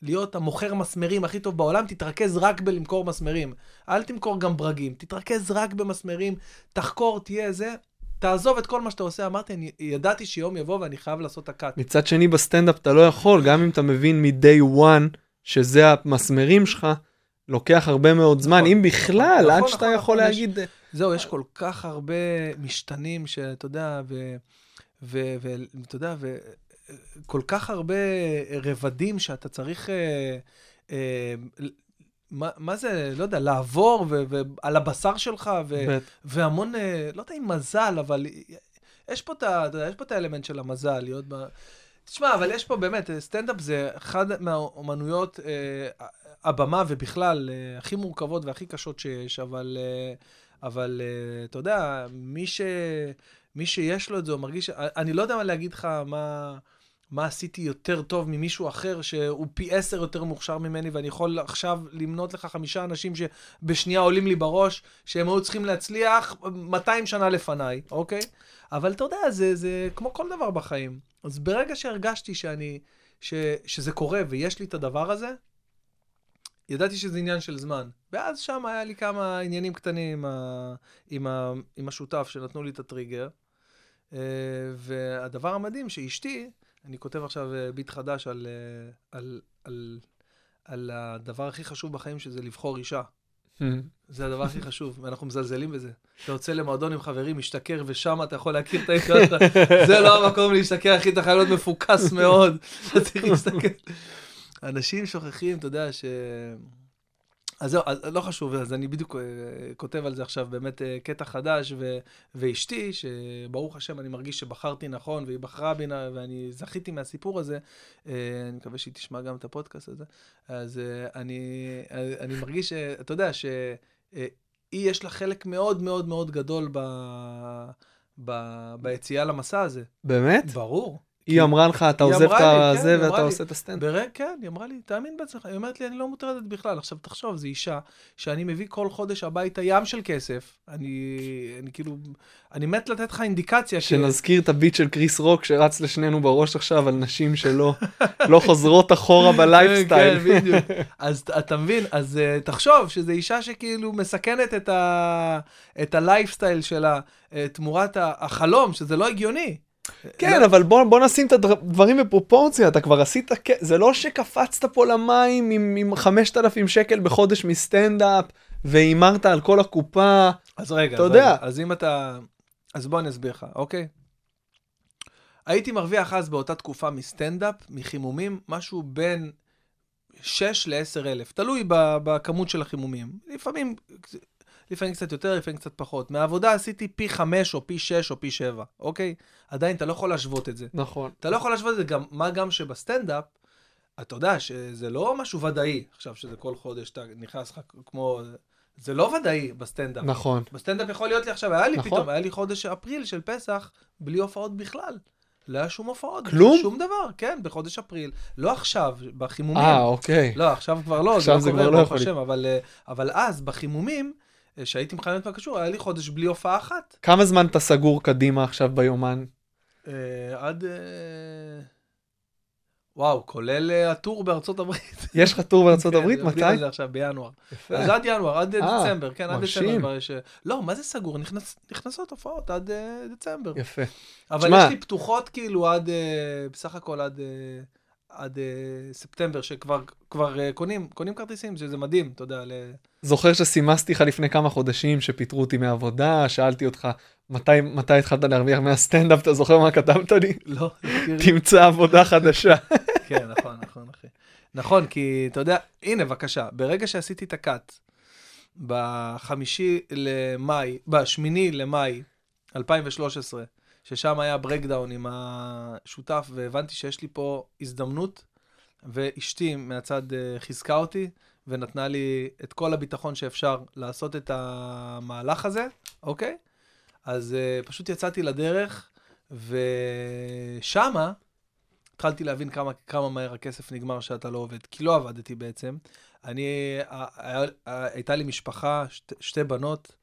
להיות המוכר מסמרים הכי טוב בעולם, תתרכז רק בלמכור מסמרים. אל תמכור גם ברגים, תתרכז רק במסמרים, תחקור, תהיה זה. תעזוב את כל מה שאתה עושה. אמרתי, אני ידעתי שיום יבוא ואני חייב לעשות את ה cut. מצד שני, בסטנדאפ אתה לא יכול, גם אם אתה מבין מ- day one שזה המסמרים שלך, לוקח הרבה מאוד זמן, נכון, אם בכלל, נכון, עד נכון, שאתה נכון, יכול להגיד... זהו, יש כל כך הרבה משתנים שאתה יודע, ואתה יודע, וכל כך הרבה רבדים שאתה צריך, אה, אה, מה, מה זה, לא יודע, לעבור, ו- ועל הבשר שלך, ו-. והמון, אה, לא יודע אם מזל, אבל יש פה את האלמנט של המזל, להיות ב... תשמע, אבל יש פה באמת, אה, סטנדאפ זה אחד מהאומנויות, אה, הבמה ובכלל, אה, הכי מורכבות והכי קשות שיש, אבל, אה, אבל אה, אתה יודע, מי, ש, מי שיש לו את זה, הוא מרגיש, אני לא יודע מה להגיד לך, מה... מה עשיתי יותר טוב ממישהו אחר שהוא פי עשר יותר מוכשר ממני, ואני יכול עכשיו למנות לך חמישה אנשים שבשנייה עולים לי בראש, שהם היו צריכים להצליח 200 שנה לפניי, אוקיי? אבל אתה יודע, זה, זה כמו כל דבר בחיים. אז ברגע שהרגשתי שאני, ש, שזה קורה ויש לי את הדבר הזה, ידעתי שזה עניין של זמן. ואז שם היה לי כמה עניינים קטנים עם, ה, עם, ה, עם השותף שנתנו לי את הטריגר. אה, והדבר המדהים שאשתי, אני כותב עכשיו אה, ביט חדש על, אה, על, על, על הדבר הכי חשוב בחיים, שזה לבחור אישה. זה הדבר הכי חשוב, ואנחנו מזלזלים בזה. אתה יוצא למועדון עם חברים, משתכר, ושם אתה יכול להכיר את האישה, זה לא המקום להשתכר, אחי, אתה חייב להיות מפוקס מאוד. אתה צריך להסתכל. אנשים שוכחים, אתה יודע, ש... אז זהו, אז לא חשוב, אז אני בדיוק אה, כותב על זה עכשיו באמת אה, קטע חדש, ו... ואשתי, שברוך השם, אני מרגיש שבחרתי נכון, והיא בחרה בי, ואני זכיתי מהסיפור הזה, אה, אני מקווה שהיא תשמע גם את הפודקאסט הזה, אז אני, אני מרגיש, אתה יודע, שהיא יש לה חלק מאוד מאוד מאוד גדול ב... ב... ביציאה למסע הזה. באמת? ברור. היא אמרה לך, אתה עוזב את כן, הזה היא ואתה. עושה את הסטנדאפ. ברק, כן, היא אמרה לי, תאמין בעצמך. היא אומרת לי, אני לא מוטרדת בכלל. עכשיו, תחשוב, זו אישה שאני מביא כל חודש הביתה ים של כסף. אני, אני כאילו, אני מת לתת לך אינדיקציה. כי- שנזכיר את הביט של קריס רוק שרץ לשנינו בראש עכשיו על נשים שלא לא חוזרות אחורה בלייפסטייל. כן, בדיוק. אז אתה מבין, אז אה, תחשוב שזו אישה שכאילו מסכנת את, ה, את הלייפסטייל שלה אה, תמורת החלום, שזה לא הגיוני. כן, אבל בוא, בוא נשים את הדברים בפרופורציה, אתה כבר עשית, זה לא שקפצת פה למים עם, עם 5,000 שקל בחודש מסטנדאפ, והימרת על כל הקופה. אז רגע, אתה אז יודע. רגע, אז אם אתה... אז בוא אני אסביר לך, אוקיי? הייתי מרוויח אז באותה תקופה מסטנדאפ, מחימומים, משהו בין 6 ל-10 אלף, תלוי בכמות של החימומים. לפעמים, לפעמים קצת יותר, לפעמים קצת פחות. מהעבודה עשיתי פי 5 או פי 6 או פי 7, אוקיי? עדיין אתה לא יכול להשוות את זה. נכון. אתה לא יכול להשוות את זה גם, מה גם שבסטנדאפ, אתה יודע שזה לא משהו ודאי, עכשיו שזה כל חודש אתה נכנס לך כמו... זה לא ודאי בסטנדאפ. נכון. בסטנדאפ יכול להיות לי עכשיו, היה לי נכון. פתאום, היה לי חודש אפריל של פסח, בלי הופעות בכלל. לא היה שום הופעות. כלום? שום דבר, כן, בחודש אפריל. לא עכשיו, בחימומים. אה, אוקיי. לא, עכשיו כבר לא, עכשיו זה זה לא כבר קורה, לא יכול השם, אבל, אה, אבל אז, בחימומים, שהייתי מחמם מהקשור, היה לי חודש בלי הופעה אחת. כמה זמן אתה סגור קדימה עכשיו ביומן? אה, עד... אה, וואו, כולל אה, הטור בארצות הברית. יש לך טור בארצות כן, הברית? עובדים מתי? על זה עכשיו, בינואר. יפה. אז עד ינואר, עד אה, אה, דצמבר, כן, עד. דצמבר כבר יש... אה, לא, מה זה סגור? נכנס- נכנסות הופעות עד אה, דצמבר. יפה. אבל תשמע- יש לי פתוחות כאילו עד, אה, בסך הכל עד, אה, עד אה, ספטמבר, שכבר כבר, אה, קונים, קונים כרטיסים, שזה מדהים, אתה יודע, ל... זוכר שסימסתי לך לפני כמה חודשים שפיטרו אותי מעבודה, שאלתי אותך מתי, מתי התחלת להרוויח מהסטנדאפ, אתה זוכר מה כתבת לי? לא, לי. תמצא עבודה חדשה. כן, נכון, נכון, אחי. נכון, כי אתה יודע, הנה, בבקשה, ברגע שעשיתי את הקאט, בחמישי למאי, בשמיני למאי 2013, ששם היה ברקדאון עם השותף, והבנתי שיש לי פה הזדמנות, ואשתי מהצד אה, חיזקה אותי, ונתנה לי את כל הביטחון שאפשר לעשות את המהלך הזה, אוקיי? אז uh, פשוט יצאתי לדרך, ושמה התחלתי להבין כמה, כמה מהר הכסף נגמר שאתה לא עובד, כי לא עבדתי בעצם. אני, ה- היה- הייתה לי משפחה, שתי, שתי בנות,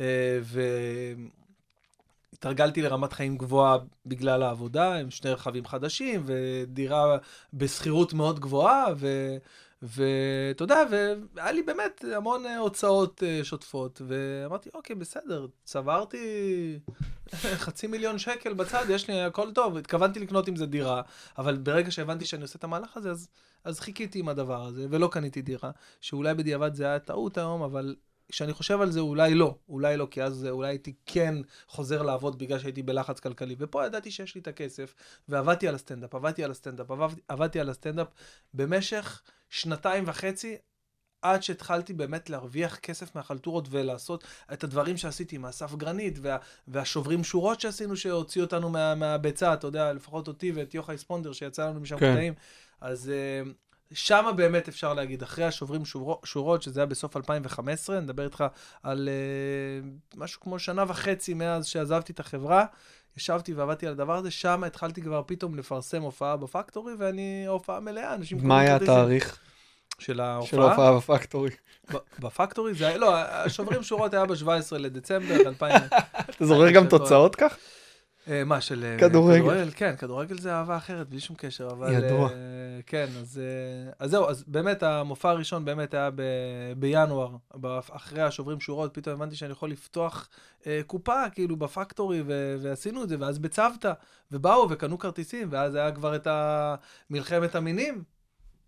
אה, והתרגלתי לרמת חיים גבוהה בגלל העבודה, עם שני רכבים חדשים, ודירה בשכירות מאוד גבוהה. ואתה יודע, והיה לי באמת המון אה, הוצאות אה, שוטפות, ואמרתי, אוקיי, בסדר, צברתי חצי מיליון שקל בצד, יש לי הכל טוב, התכוונתי לקנות עם זה דירה, אבל ברגע שהבנתי שאני עושה את המהלך הזה, אז, אז חיכיתי עם הדבר הזה, ולא קניתי דירה, שאולי בדיעבד זה היה טעות היום, אבל כשאני חושב על זה, אולי לא, אולי לא, כי אז אולי הייתי כן חוזר לעבוד בגלל שהייתי בלחץ כלכלי, ופה ידעתי שיש לי את הכסף, ועבדתי על הסטנדאפ, עבדתי על הסטנדאפ, עבדתי, עבדתי על הסטנדאפ במשך שנתיים וחצי, עד שהתחלתי באמת להרוויח כסף מהחלטורות ולעשות את הדברים שעשיתי עם אסף גרנית וה, והשוברים שורות שעשינו שהוציא אותנו מה, מהביצה, אתה יודע, לפחות אותי ואת יוחאי ספונדר שיצא לנו משם כן. קטעים. אז שמה באמת אפשר להגיד, אחרי השוברים שורו, שורות, שזה היה בסוף 2015, אני מדבר איתך על uh, משהו כמו שנה וחצי מאז שעזבתי את החברה, ישבתי ועבדתי על הדבר הזה, שם התחלתי כבר פתאום לפרסם הופעה בפקטורי, ואני הופעה מלאה, אנשים מה היה. התאריך של של ההופעה? ההופעה בפקטורי? בפקטורי זה היה, לא, השוברים שורות היה ב-17 לדצמבר 2000. אתה זוכר גם. תוצאות כך? אה, מה, של אה, כדורגל. כן, כדורגל זה אהבה אחרת, בלי שום קשר, אבל... ידוע. אה, כן, אז, אז זהו, אז באמת המופע הראשון באמת היה ב, בינואר, אחרי השוברים שורות, פתאום הבנתי שאני יכול לפתוח קופה, כאילו, בפקטורי, ועשינו את זה, ואז בצוותא, ובאו וקנו כרטיסים, ואז היה כבר את מלחמת המינים.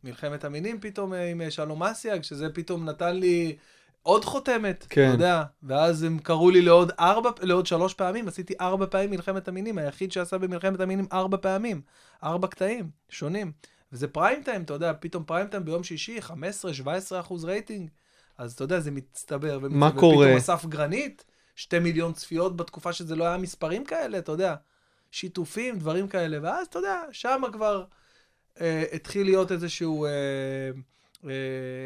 מלחמת המינים פתאום עם שלום אסיאג, שזה פתאום נתן לי עוד חותמת, כן. אתה יודע, ואז הם קראו לי לעוד ארבע, לעוד שלוש פעמים, עשיתי ארבע פעמים מלחמת המינים, היחיד שעשה במלחמת המינים ארבע פעמים, ארבע קטעים שונים. וזה פריים טיים, אתה יודע, פתאום פריים טיים ביום שישי, 15-17 אחוז רייטינג, אז אתה יודע, זה מצטבר. ומצ- מה קורה? ופתאום אסף גרנית, שתי מיליון צפיות בתקופה שזה לא היה מספרים כאלה, אתה יודע, שיתופים, דברים כאלה, ואז, אתה יודע, שם כבר אה, התחיל להיות איזשהו... אה,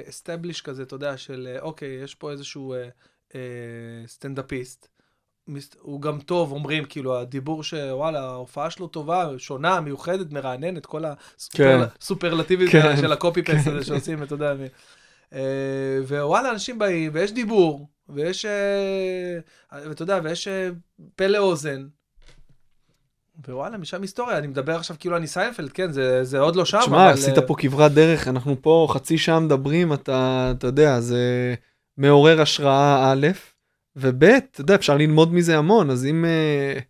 אסטבליש כזה, אתה יודע, של אה, אוקיי, יש פה איזשהו אה, אה, סטנדאפיסט, הוא גם טוב, אומרים, כאילו, הדיבור שוואלה, ההופעה שלו טובה, שונה, מיוחדת, מרעננת, כל כן. הסופרלטיבים כן, של הקופי פייסט הזה שעושים, אתה יודע. אה, ווואלה, אנשים באים, ויש דיבור, ויש, אה, ואתה יודע, ויש אה, פה לאוזן. ווואלה, משם היסטוריה, אני מדבר עכשיו כאילו אני סיינפלד, כן, זה, זה עוד לא שם, תשמע, אבל... עשית אה, פה כברת דרך, אנחנו פה חצי שעה מדברים, אתה, אתה יודע, זה מעורר השראה א', וב', אתה יודע, אפשר ללמוד מזה המון, אז אם uh,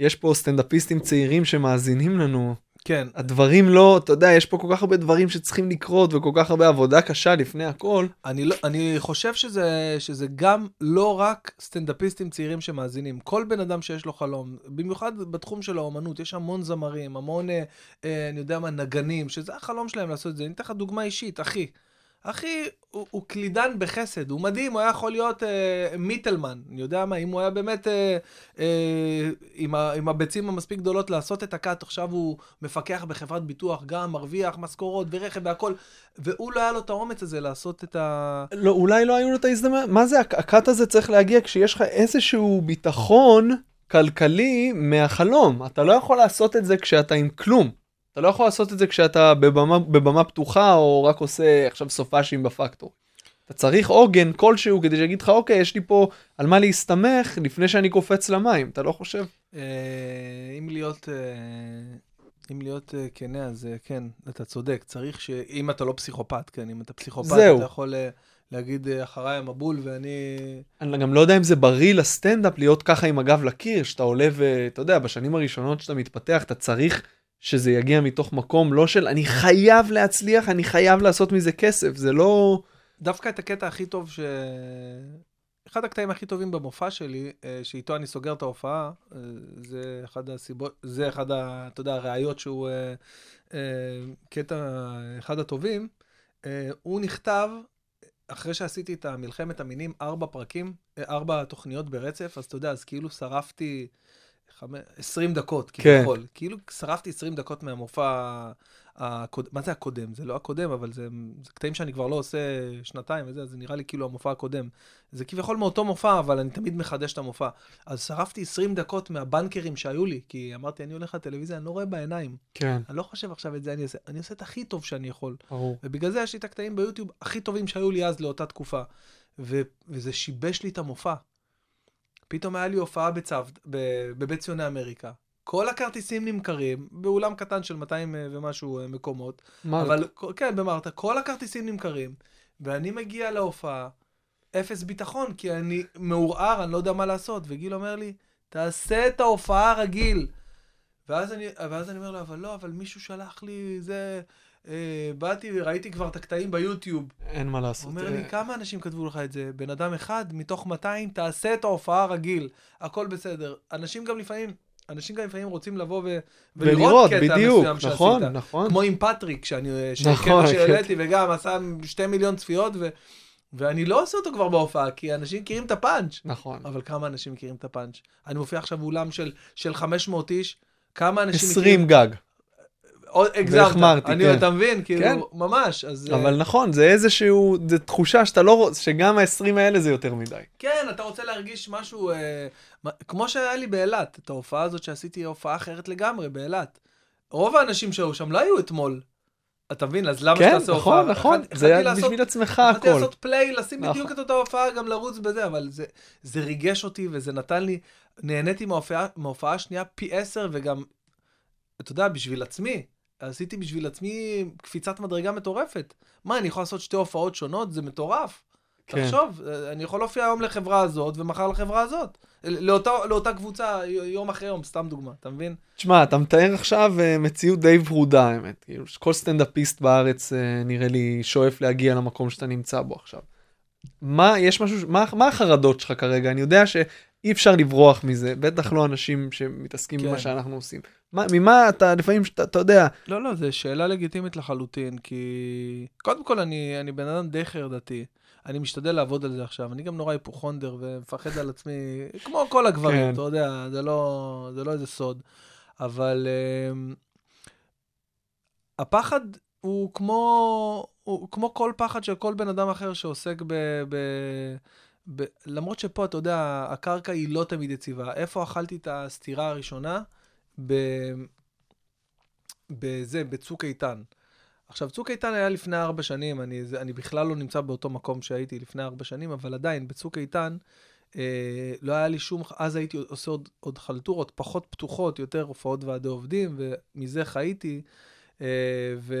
יש פה סטנדאפיסטים צעירים שמאזינים לנו, כן, הדברים לא, אתה יודע, יש פה כל כך הרבה דברים שצריכים לקרות, וכל כך הרבה עבודה קשה לפני הכל. אני, לא, אני חושב שזה, שזה גם לא רק סטנדאפיסטים צעירים שמאזינים. כל בן אדם שיש לו חלום, במיוחד בתחום של האומנות, יש המון זמרים, המון, אה, אה, אני יודע מה, נגנים, שזה החלום שלהם לעשות את זה. אני אתן לך דוגמה אישית, אחי. אחי הוא, הוא קלידן בחסד, הוא מדהים, הוא היה יכול להיות אה, מיטלמן, אני יודע מה, אם הוא היה באמת אה, אה, עם, ה, עם הביצים המספיק גדולות לעשות את הקאט, עכשיו הוא מפקח בחברת ביטוח, גם מרוויח משכורות ורכב והכל, והוא לא היה לו את האומץ הזה לעשות את ה... לא, אולי לא היו לו את ההזדמנות, מה זה, הק- הקאט הזה צריך להגיע כשיש לך איזשהו ביטחון כלכלי מהחלום. אתה לא יכול לעשות את זה כשאתה עם כלום. אתה לא יכול לעשות את זה כשאתה בבמה, בבמה פתוחה או רק עושה עכשיו סופאשים בפקטור. אתה צריך עוגן כלשהו כדי שיגיד לך, אוקיי, יש לי פה על מה להסתמך לפני שאני קופץ למים, אתה לא חושב? אה, אם להיות, אה, אם להיות כנה, אז כן, אתה צודק, צריך ש... אם אתה לא פסיכופת, כן, אם אתה פסיכופת. אתה יכול להגיד אחריי המבול ואני... אני גם לא יודע אם זה בריא לסטנדאפ להיות ככה עם הגב לקיר, שאתה עולה ואתה יודע, בשנים הראשונות שאתה מתפתח, אתה צריך שזה יגיע מתוך מקום לא של אני חייב להצליח, אני חייב לעשות מזה כסף, זה לא... דווקא את הקטע הכי טוב ש... אחד הקטעים הכי טובים במופע שלי, אה, שאיתו אני סוגר את ההופעה, אה, זה אחד הסיבות, זה אחד, ה, אתה יודע, הראיות שהוא אה, קטע, אחד הטובים. הוא נכתב אחרי שעשיתי את המלחמת המינים, ארבע פרקים, ארבע תוכניות ברצף, אז אתה יודע, אז כאילו שרפתי. 20 דקות, כן. כביכול. כאילו שרפתי 20 דקות מהמופע הקוד... מה זה הקודם? זה לא הקודם, אבל זה, זה קטעים שאני כבר לא עושה שנתיים וזה, זה נראה לי כאילו המופע הקודם. זה כביכול מאותו מופע, אבל אני תמיד מחדש את המופע. אז שרפתי 20 דקות מהבנקרים שהיו לי, כי אמרתי, אני הולך לטלוויזיה, אני לא רואה בעיניים. כן, אני לא חושב עכשיו את זה אני אעשה, אני עושה את הכי טוב שאני יכול. ברור. ובגלל זה יש לי את הקטעים ביוטיוב הכי טובים שהיו לי אז לאותה תקופה. ו- וזה שיבש לי את המופע. פתאום היה לי הופעה בצו, ב- בבית ציוני אמריקה. כל הכרטיסים נמכרים באולם קטן של 200 ומשהו אה, מקומות, מה, אבל כן, במרתה, כל הכרטיסים נמכרים, ואני מגיע להופעה, אפס ביטחון, כי אני מעורער, אני לא יודע מה לעשות, וגיל אומר לי, תעשה את ההופעה רגיל. ואז אני, ואז אני אומר לו, אבל לא, אבל מישהו שלח לי, זה... אה, באתי, ראיתי כבר את הקטעים ביוטיוב. אין מה לעשות. אומר אה, לי, כמה אנשים כתבו לך את זה? בן אדם אחד מתוך 200, תעשה את ההופעה רגיל, הכל בסדר. אנשים גם לפעמים, אנשים גם לפעמים רוצים לבוא ו... ולראות, קטע בדיוק, מסוים שעשית. נכון, נכון. כמו עם פטריק, שאני, נכון, שקטע שהעליתי וגם עשה שתי מיליון צפיות, ו... ואני לא עושה אותו כבר בהופעה, כי אנשים מכירים את הפאנץ'. נכון. אבל כמה אנשים מכירים את הפאנץ'? אני מופיע עכשיו באולם של, של 500 איש, כמה אנשים 20 גג. הגזמת. אני, כן. אתה מבין? כאילו, כן. ממש. אז... אה, אבל נכון, זה איזשהו, זה תחושה שאתה לא רוצה, שגם ה-20 האלה זה יותר מדי. כן, אתה רוצה להרגיש משהו, אה, כמו שהיה לי באילת, את ההופעה הזאת שעשיתי, הופעה אחרת לגמרי באילת. רוב האנשים שהיו שם לא היו אתמול. אתה מבין? אז למה כן, שתעשה הופעה? נכון, נכון, אחד- זה היה לעשות- בשביל עצמך הכל. לעשות פליי, לשים נכון. בדיוק את אותה הופעה, גם לרוץ בזה, אבל זה, זה ריגש אותי וזה נתן לי, נהניתי מההופעה השנייה פי עשר, וגם, אתה יודע, בשביל עצמי, עשיתי בשביל עצמי קפיצת מדרגה מטורפת. מה, אני יכול לעשות שתי הופעות שונות? זה מטורף. כן. תחשוב, אני יכול להופיע היום לחברה הזאת ומחר לחברה הזאת. לאותה, לאותה קבוצה יום אחרי יום, סתם דוגמה, אתה מבין? תשמע, אתה מתאר עכשיו אה, מציאות די ורודה, האמת. כאילו, כל סטנדאפיסט בארץ אה, נראה לי שואף להגיע למקום שאתה נמצא בו עכשיו. מה, יש משהו, ש- מה, מה החרדות שלך כרגע? אני יודע שאי אפשר לברוח מזה, בטח לא אנשים שמתעסקים כן. במה שאנחנו עושים. מה, ממה אתה, לפעמים, שאתה, אתה יודע, לא, לא, זו שאלה לגיטימית לחלוטין, כי... קודם כל, אני, אני בן אדם די חרדתי. אני משתדל לעבוד על זה עכשיו. אני גם נורא היפוכונדר ומפחד על עצמי, כמו כל הגברים, כן. אתה יודע, זה לא, זה לא איזה סוד. אבל um, הפחד הוא כמו, הוא כמו כל פחד של כל בן אדם אחר שעוסק ב... ב ב, למרות שפה, אתה יודע, הקרקע היא לא תמיד יציבה. איפה אכלתי את הסטירה הראשונה? ב... בזה, בצוק איתן. עכשיו, צוק איתן היה לפני ארבע שנים, אני, אני בכלל לא נמצא באותו מקום שהייתי לפני ארבע שנים, אבל עדיין, בצוק איתן, אה, לא היה לי שום, אז הייתי עושה עוד, עוד חלטורות פחות פתוחות, יותר הופעות ועדי עובדים, ומזה חייתי, אה, ו,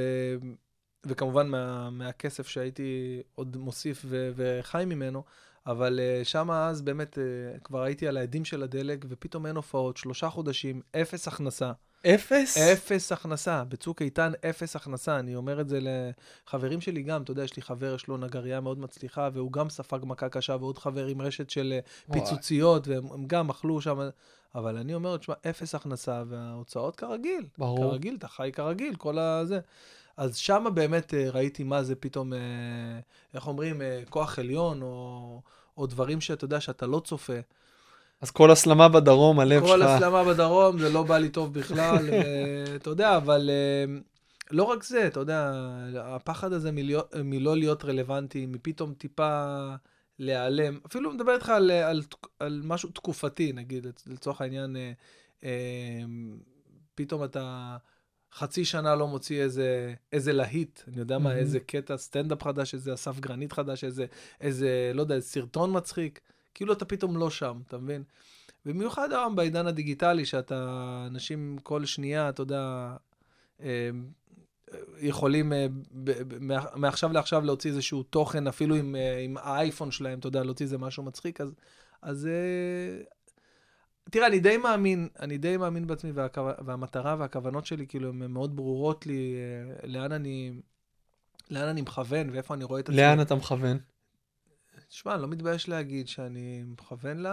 וכמובן מה, מהכסף שהייתי עוד מוסיף ו, וחי ממנו, אבל uh, שם אז באמת uh, כבר הייתי על העדים של הדלק, ופתאום אין הופעות, שלושה חודשים, אפס הכנסה. אפס? אפס הכנסה, בצוק איתן אפס הכנסה. אני אומר את זה לחברים שלי גם, אתה יודע, יש לי חבר, יש לו נגרייה מאוד מצליחה, והוא גם ספג מכה קשה, ועוד חבר עם רשת של אה, וואי. פיצוציות, והם גם אכלו שם. אבל אני אומר, תשמע, אפס הכנסה, וההוצאות כרגיל. ברור. כרגיל, אתה חי כרגיל, כל הזה. אז שם באמת אה, ראיתי מה זה פתאום, אה, איך אומרים, אה, כוח עליון, או, או דברים שאתה יודע שאתה לא צופה. אז כל הסלמה בדרום, הלב שלך... כל הסלמה בדרום, זה לא בא לי טוב בכלל, אתה יודע, אבל לא רק זה, אתה יודע, הפחד הזה מלהיות, מלא להיות רלוונטי, מפתאום טיפה להיעלם, אפילו מדבר איתך על, על, על משהו תקופתי, נגיד, לצורך העניין, פתאום אתה חצי שנה לא מוציא איזה, איזה להיט, אני יודע מה, מהמם. איזה קטע סטנדאפ חדש, איזה אסף גרנית חדש, איזה, איזה, לא יודע, איזה סרטון מצחיק, כאילו אתה פתאום לא שם, אתה מבין? במיוחד היום בעידן הדיגיטלי, שאתה, אנשים כל שנייה, אתה יודע, אה, יכולים אה, מה- מעכשיו לעכשיו להוציא איזשהו תוכן, אפילו עם, אה, עם האייפון שלהם, אתה יודע, להוציא איזה משהו מצחיק, אז, אז אה, תראה, אני די מאמין, אני די מאמין בעצמי, והכו... והמטרה והכוונות שלי, כאילו, הן מאוד ברורות לי, אה, לאן אני, לאן אני מכוון ואיפה אני רואה את עצמי. לאן אתה מכוון? תשמע, אני לא מתבייש להגיד שאני מכוון ל...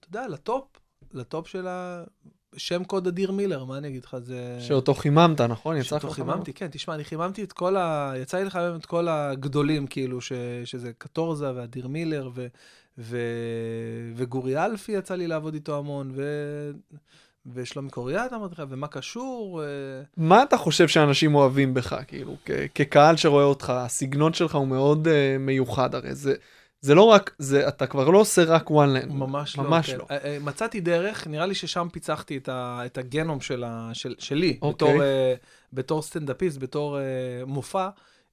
אתה יודע, לטופ, לטופ של ה... שם קוד אדיר מילר, מה אני אגיד לך, זה... שאותו חיממת, נכון? יצא לך שאותו? חיממתי, כן, תשמע, אני חיממתי את כל ה... יצא לי לחמם את כל הגדולים, כאילו, ש... שזה קטורזה ואדיר מילר, ו... ו... וגורי אלפי יצא לי לעבוד איתו המון, ו... ושלומי קוריאט אמרתי לך, ומה קשור? אה, מה אתה חושב שאנשים אוהבים בך, כאילו, כ- כקהל שרואה אותך, הסגנון שלך הוא מאוד uh, מיוחד, הרי זה, זה לא רק, זה, אתה כבר לא עושה רק one land. ממש לא. ממש כן. לא. אה, מצאתי דרך, נראה לי ששם פיצחתי את, ה, את הגנום של ה, של, שלי, אוקיי. בתור, אה, בתור סטנדאפיסט, בתור אה, מופע.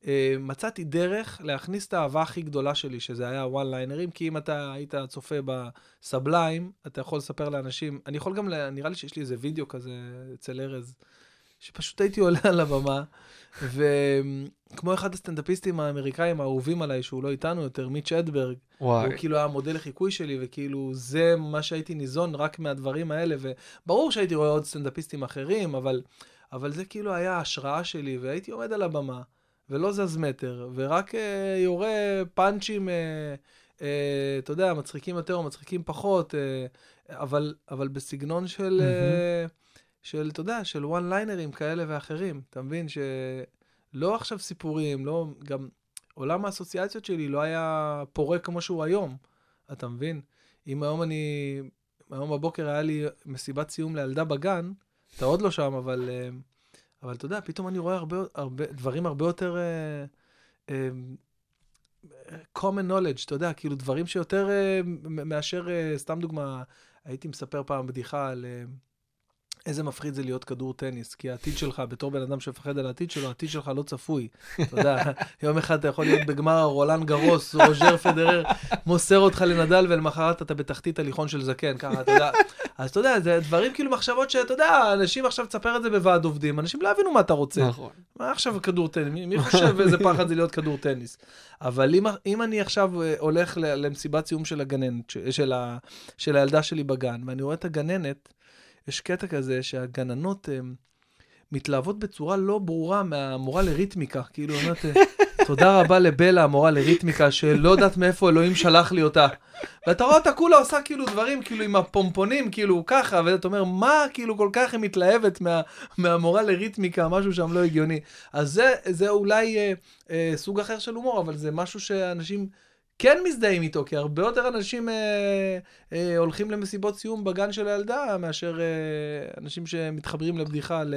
אה, מצאתי דרך להכניס את האהבה הכי גדולה שלי, שזה היה וואן ליינרים, כי אם אתה היית צופה בסבליים, אתה יכול לספר לאנשים, אני יכול גם, נראה לי שיש לי איזה וידאו כזה אצל ארז, שפשוט הייתי עולה על הבמה, וכמו אחד הסטנדאפיסטים האמריקאים האהובים עליי, שהוא לא איתנו יותר, מיץ' אדברג, וואי. הוא כאילו היה מודל לחיקוי שלי, וכאילו זה מה שהייתי ניזון רק מהדברים האלה, וברור שהייתי רואה עוד סטנדאפיסטים אחרים, אבל, אבל זה כאילו היה ההשראה שלי, והייתי עומד על הבמה, ולא זז מטר, ורק אה, יורה פאנצ'ים, אה, אה, אתה יודע, מצחיקים יותר או מצחיקים פחות, אה, אבל, אבל בסגנון של, אה, של, אתה יודע, של וואן ליינרים כאלה ואחרים, אתה מבין? שלא עכשיו סיפורים, לא, גם עולם האסוציאציות שלי לא היה פורה כמו שהוא היום, אתה מבין? אם היום אני, היום בבוקר היה לי מסיבת סיום לילדה בגן, אתה עוד לא שם, אבל, אה, אבל אתה יודע, פתאום אני רואה הרבה, הרבה, דברים הרבה יותר אה, אה, common knowledge, אתה יודע, כאילו דברים שיותר מ- מאשר, אה, סתם דוגמה, הייתי מספר פעם בדיחה על... אה, איזה מפחיד זה להיות כדור טניס, כי העתיד שלך, בתור בן אדם שמפחד על העתיד שלו, העתיד שלך לא צפוי. אתה יודע, יום אחד אתה יכול להיות בגמר הרולן גרוס, רוז'ר פדרר, מוסר אותך לנדל, ולמחרת אתה בתחתית הליכון של זקן, ככה, אתה יודע. אז אתה יודע, זה דברים כאילו מחשבות שאתה יודע, אנשים עכשיו תספר את זה בוועד עובדים, אנשים לא יבינו מה אתה רוצה. נכון. מה עכשיו כדור טניס? מי, מי חושב איזה פחד זה להיות כדור טניס? אבל אם, אם אני עכשיו אה, הולך למסיבת סיום של הגננת, של, ה, של הילדה שלי בגן, ואני רואה את הגננת, יש קטע כזה שהגננות הם, מתלהבות בצורה לא ברורה מהמורה לריתמיקה. כאילו, אומרת, אה, תודה רבה לבלה, המורה לריתמיקה, שלא יודעת מאיפה אלוהים שלח לי אותה. ואתה רואה אותה כולה עושה כאילו דברים, כאילו עם הפומפונים, כאילו ככה, ואתה אומר, מה כאילו כל כך היא מתלהבת מה, מהמורה לריתמיקה, משהו שם לא הגיוני. אז זה, זה אולי אה, אה, סוג אחר של הומור, אבל זה משהו שאנשים כן מזדהים איתו, כי הרבה יותר אנשים אה, אה, הולכים למסיבות סיום בגן של הילדה, מאשר אה, אנשים שמתחברים לבדיחה. ל...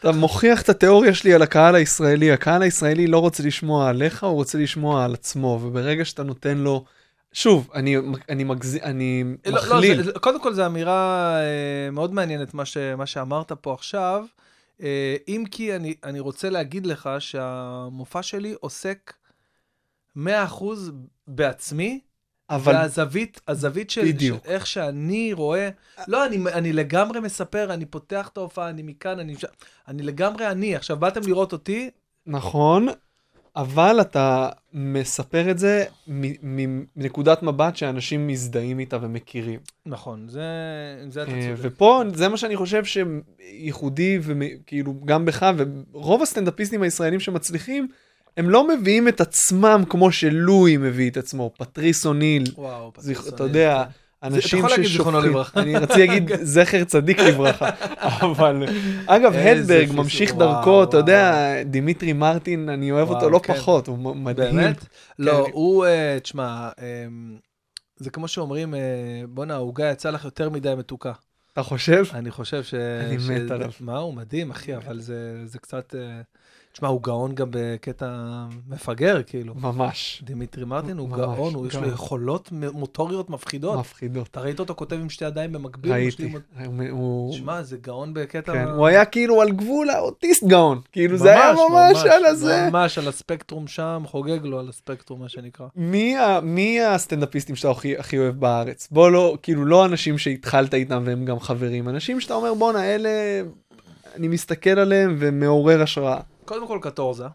אתה מוכיח את התיאוריה שלי על הקהל הישראלי. הקהל הישראלי לא רוצה לשמוע עליך, הוא רוצה לשמוע על עצמו, וברגע שאתה נותן לו שוב, אני, אני מגזים, אני לא, לא, מכליל. זה, קודם כל זו אמירה אה, מאוד מעניינת, מה, ש, מה שאמרת פה עכשיו. אה, אם כי אני, אני רוצה להגיד לך שהמופע שלי עוסק 100% בעצמי, אבל והזווית, הזווית של, של בדיוק. איך שאני רואה, לא, אני, אני לגמרי מספר, אני פותח את ההופעה, אני מכאן, אני אני לגמרי אני. עכשיו, באתם לראות אותי, נכון, אבל אתה מספר את זה מנקודת מבט שאנשים מזדהים איתה ומכירים. נכון, זה, זה אתה צודק. ופה זה מה שאני חושב שייחודי וכאילו גם בך ורוב הסטנדאפיסטים הישראלים שמצליחים הם לא מביאים את עצמם כמו שלואי מביא את עצמו פטריס אוניל וואו, פטריס אתה אוניל, יודע כן. אנשים ששופכים. אני רציתי להגיד זכר צדיק לברכה אבל אגב הדברג ממשיך דרכו אתה. יודע דימיטרי מרטין אני אוהב אותו לא כן. פחות הוא מדהים באמת? לא, כן. הוא, אה, תשמע, אמ, זה כמו שאומרים, אה, בואנה, העוגה יצאה לך יותר מדי מתוקה. אתה חושב? אני חושב ש... אני מת עליו. מה, הוא מדהים, אחי, אבל זה זה קצת... תשמע, הוא גאון גם בקטע מפגר, כאילו. ממש דימיטרי מרטין הוא ממש, גאון, הוא יש לו. יכולות מוטוריות מפחידות. מפחידות אתה ראית אותו כותב עם שתי ידיים במקביל? ראיתי? הוא- תשמע, זה גאון בקטע... כן, הוא היה כאילו על גבול האוטיסט גאון, כאילו זה היה ממש על הזה. ממש על הספקטרום שם, חוגג לו על הספקטרום, מה שנקרא. מי, ה, מי הסטנדאפיסטים שאתה הכי, הכי אוהב בארץ? בוא לא, כאילו לא אנשים שהתחלת איתם והם גם חברים, אנשים שאתה אומר בואנה אלה, אני מסתכל עליהם ומעורר השראה. קודם כל קטורזה.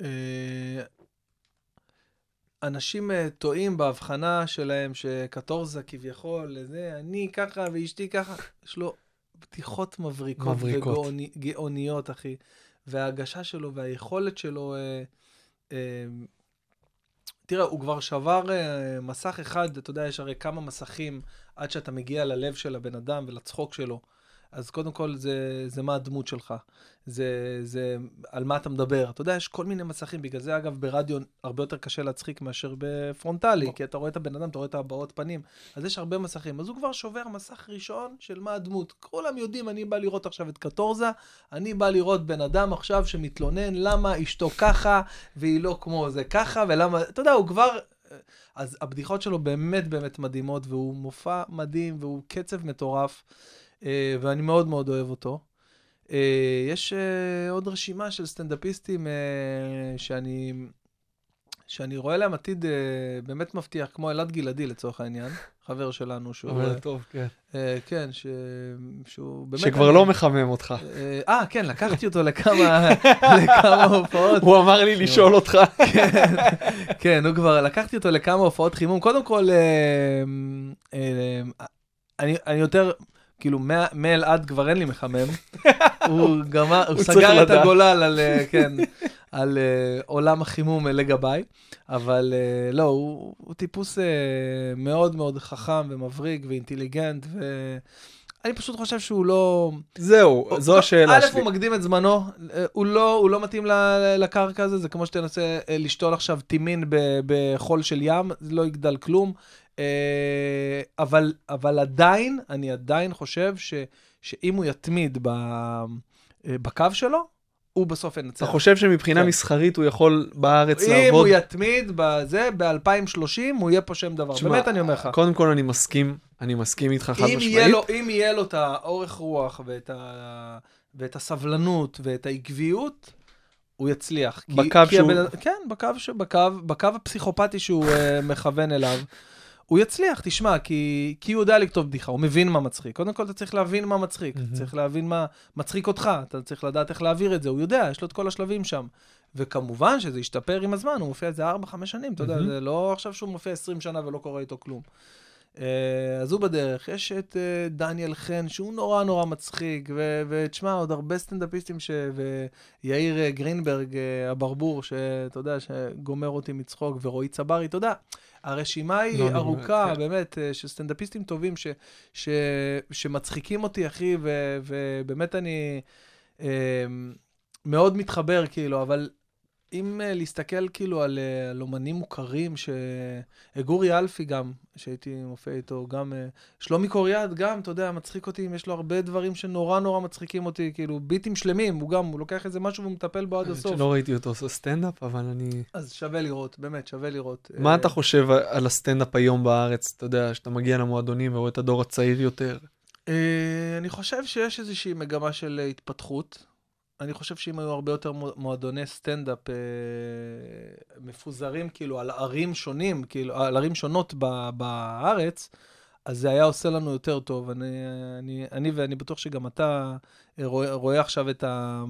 אה, אנשים אה, טועים בהבחנה שלהם שקטורזה כביכול, זה, אני ככה ואשתי ככה. יש לו בדיחות מבריקות, מבריקות. וגאוניות, אחי. וההגשה שלו והיכולת שלו... אה, אה, תראה, הוא כבר שבר אה, מסך אחד, אתה יודע, יש הרי כמה מסכים עד שאתה מגיע ללב של הבן אדם ולצחוק שלו. אז קודם כל, זה, זה מה הדמות שלך. זה, זה על מה אתה מדבר. אתה יודע, יש כל מיני מסכים. בגלל זה, אגב, ברדיו הרבה יותר קשה להצחיק מאשר בפרונטלי, כי אתה רואה את הבן אדם, אתה רואה את הבעות פנים. אז יש הרבה מסכים. אז הוא כבר שובר מסך ראשון של מה הדמות. כולם יודעים, אני בא לראות עכשיו את קטורזה, אני בא לראות בן אדם עכשיו שמתלונן למה אשתו ככה, והיא לא כמו זה ככה, ולמה... אתה יודע, הוא כבר... אז הבדיחות שלו באמת באמת מדהימות, והוא מופע מדהים, והוא קצב מטורף, ואני מאוד מאוד אוהב אותו. אה, יש אה, עוד רשימה של סטנדאפיסטים אה, שאני, שאני רואה להם עתיד אה, באמת מבטיח, כמו אלעד גלעדי לצורך העניין, חבר שלנו, שהוא... אה, טוב, כן. אה, כן, ש... שהוא באמת... שכבר אני- לא מחמם אותך. אה, אה, כן, לקחתי אותו לכמה, הופעות. הוא אמר לי לשאול אותך. כן, כן, הוא כבר, לקחתי אותו לכמה הופעות חימום. קודם כל, אה, אה, אני, אני יותר, כאילו, מאלעד כבר אין לי מחמם. הוא גמר, הוא סגר את. הגולל על, אה, כן, על אה, עולם החימום לגביי, אבל אה, לא, הוא, הוא טיפוס מאוד מאוד חכם ומבריק ואינטליגנט, ואני פשוט חושב שהוא לא... זהו, זו השאלה א', שלי. הוא מקדים את זמנו, הוא לא, הוא לא מתאים לקרקע הזה, זה כמו שתנסה לשתול עכשיו טימין בחול של ים, זה לא יגדל כלום. אה, אבל, אבל עדיין, אני עדיין חושב ש, שאם הוא יתמיד ב, אה, בקו שלו, הוא בסוף ינצח. אתה חושב שמבחינה כן. מסחרית הוא יכול בארץ אם לעבוד? הוא יתמיד בזה, ב-2030 הוא יהיה פה שם דבר. תשמע, באמת אני אומר לך. קודם כל אני מסכים, אני מסכים איתך חד אם משמעית. אם יהיה לו את האורך רוח ואת, ה, ואת הסבלנות ואת העקביות, הוא יצליח. כי, בקו כי שהוא- הבן, כן, בקו, ש, בקו, בקו הפסיכופתי שהוא uh, מכוון אליו. הוא יצליח, תשמע, כי, כי הוא יודע לכתוב בדיחה, הוא מבין מה מצחיק. קודם כל, אתה צריך להבין מה מצחיק, אתה צריך להבין מה מצחיק אותך, אתה צריך לדעת איך להעביר את זה, הוא יודע, יש לו את כל השלבים שם. וכמובן שזה ישתפר עם הזמן, הוא מופיע איזה 4-5 שנים, אתה יודע, מהמם. זה לא עכשיו שהוא מופיע 20 שנה ולא קורה איתו כלום. אה, אז הוא בדרך. יש את אה, דניאל חן, שהוא נורא נורא מצחיק, ותשמע, עוד הרבה סטנדאפיסטים, ש... ויאיר אה, גרינברג, הברבור, שאתה יודע, שגומר אותי מצחוק, ורועי צברי, אתה יודע, הרשימה לא, היא אני ארוכה, באמת, כן. באמת, אה, של סטנדאפיסטים טובים, ש... ש... שמצחיקים אותי, אחי, ו... ובאמת אני אה, מאוד מתחבר, כאילו, אבל אם אה, להסתכל כאילו על, אה, על אומנים מוכרים, ש... אה, גורי אלפי גם, שהייתי מופיע איתו, גם אה, שלומי קוריאד גם, אתה יודע, מצחיק אותי, יש לו הרבה דברים שנורא נורא מצחיקים אותי, כאילו ביטים שלמים, הוא גם, הוא לוקח איזה משהו ומטפל בו עד הסוף. שלא ראיתי אותו עושה סטנדאפ, אבל אני... אז שווה לראות, באמת, שווה לראות. מה אתה חושב על הסטנדאפ היום בארץ? אתה יודע, שאתה מגיע למועדונים ורואה את הדור הצעיר יותר. אה, אני חושב שיש איזושהי מגמה של התפתחות. אני חושב שאם היו הרבה יותר מו- מועדוני סטנדאפ אה, מפוזרים כאילו על ערים שונים, כאילו על ערים שונות ב- בארץ, אז זה היה עושה לנו יותר טוב. אני, אני, אני ואני בטוח שגם אתה אה, רואה, רואה עכשיו את, ה,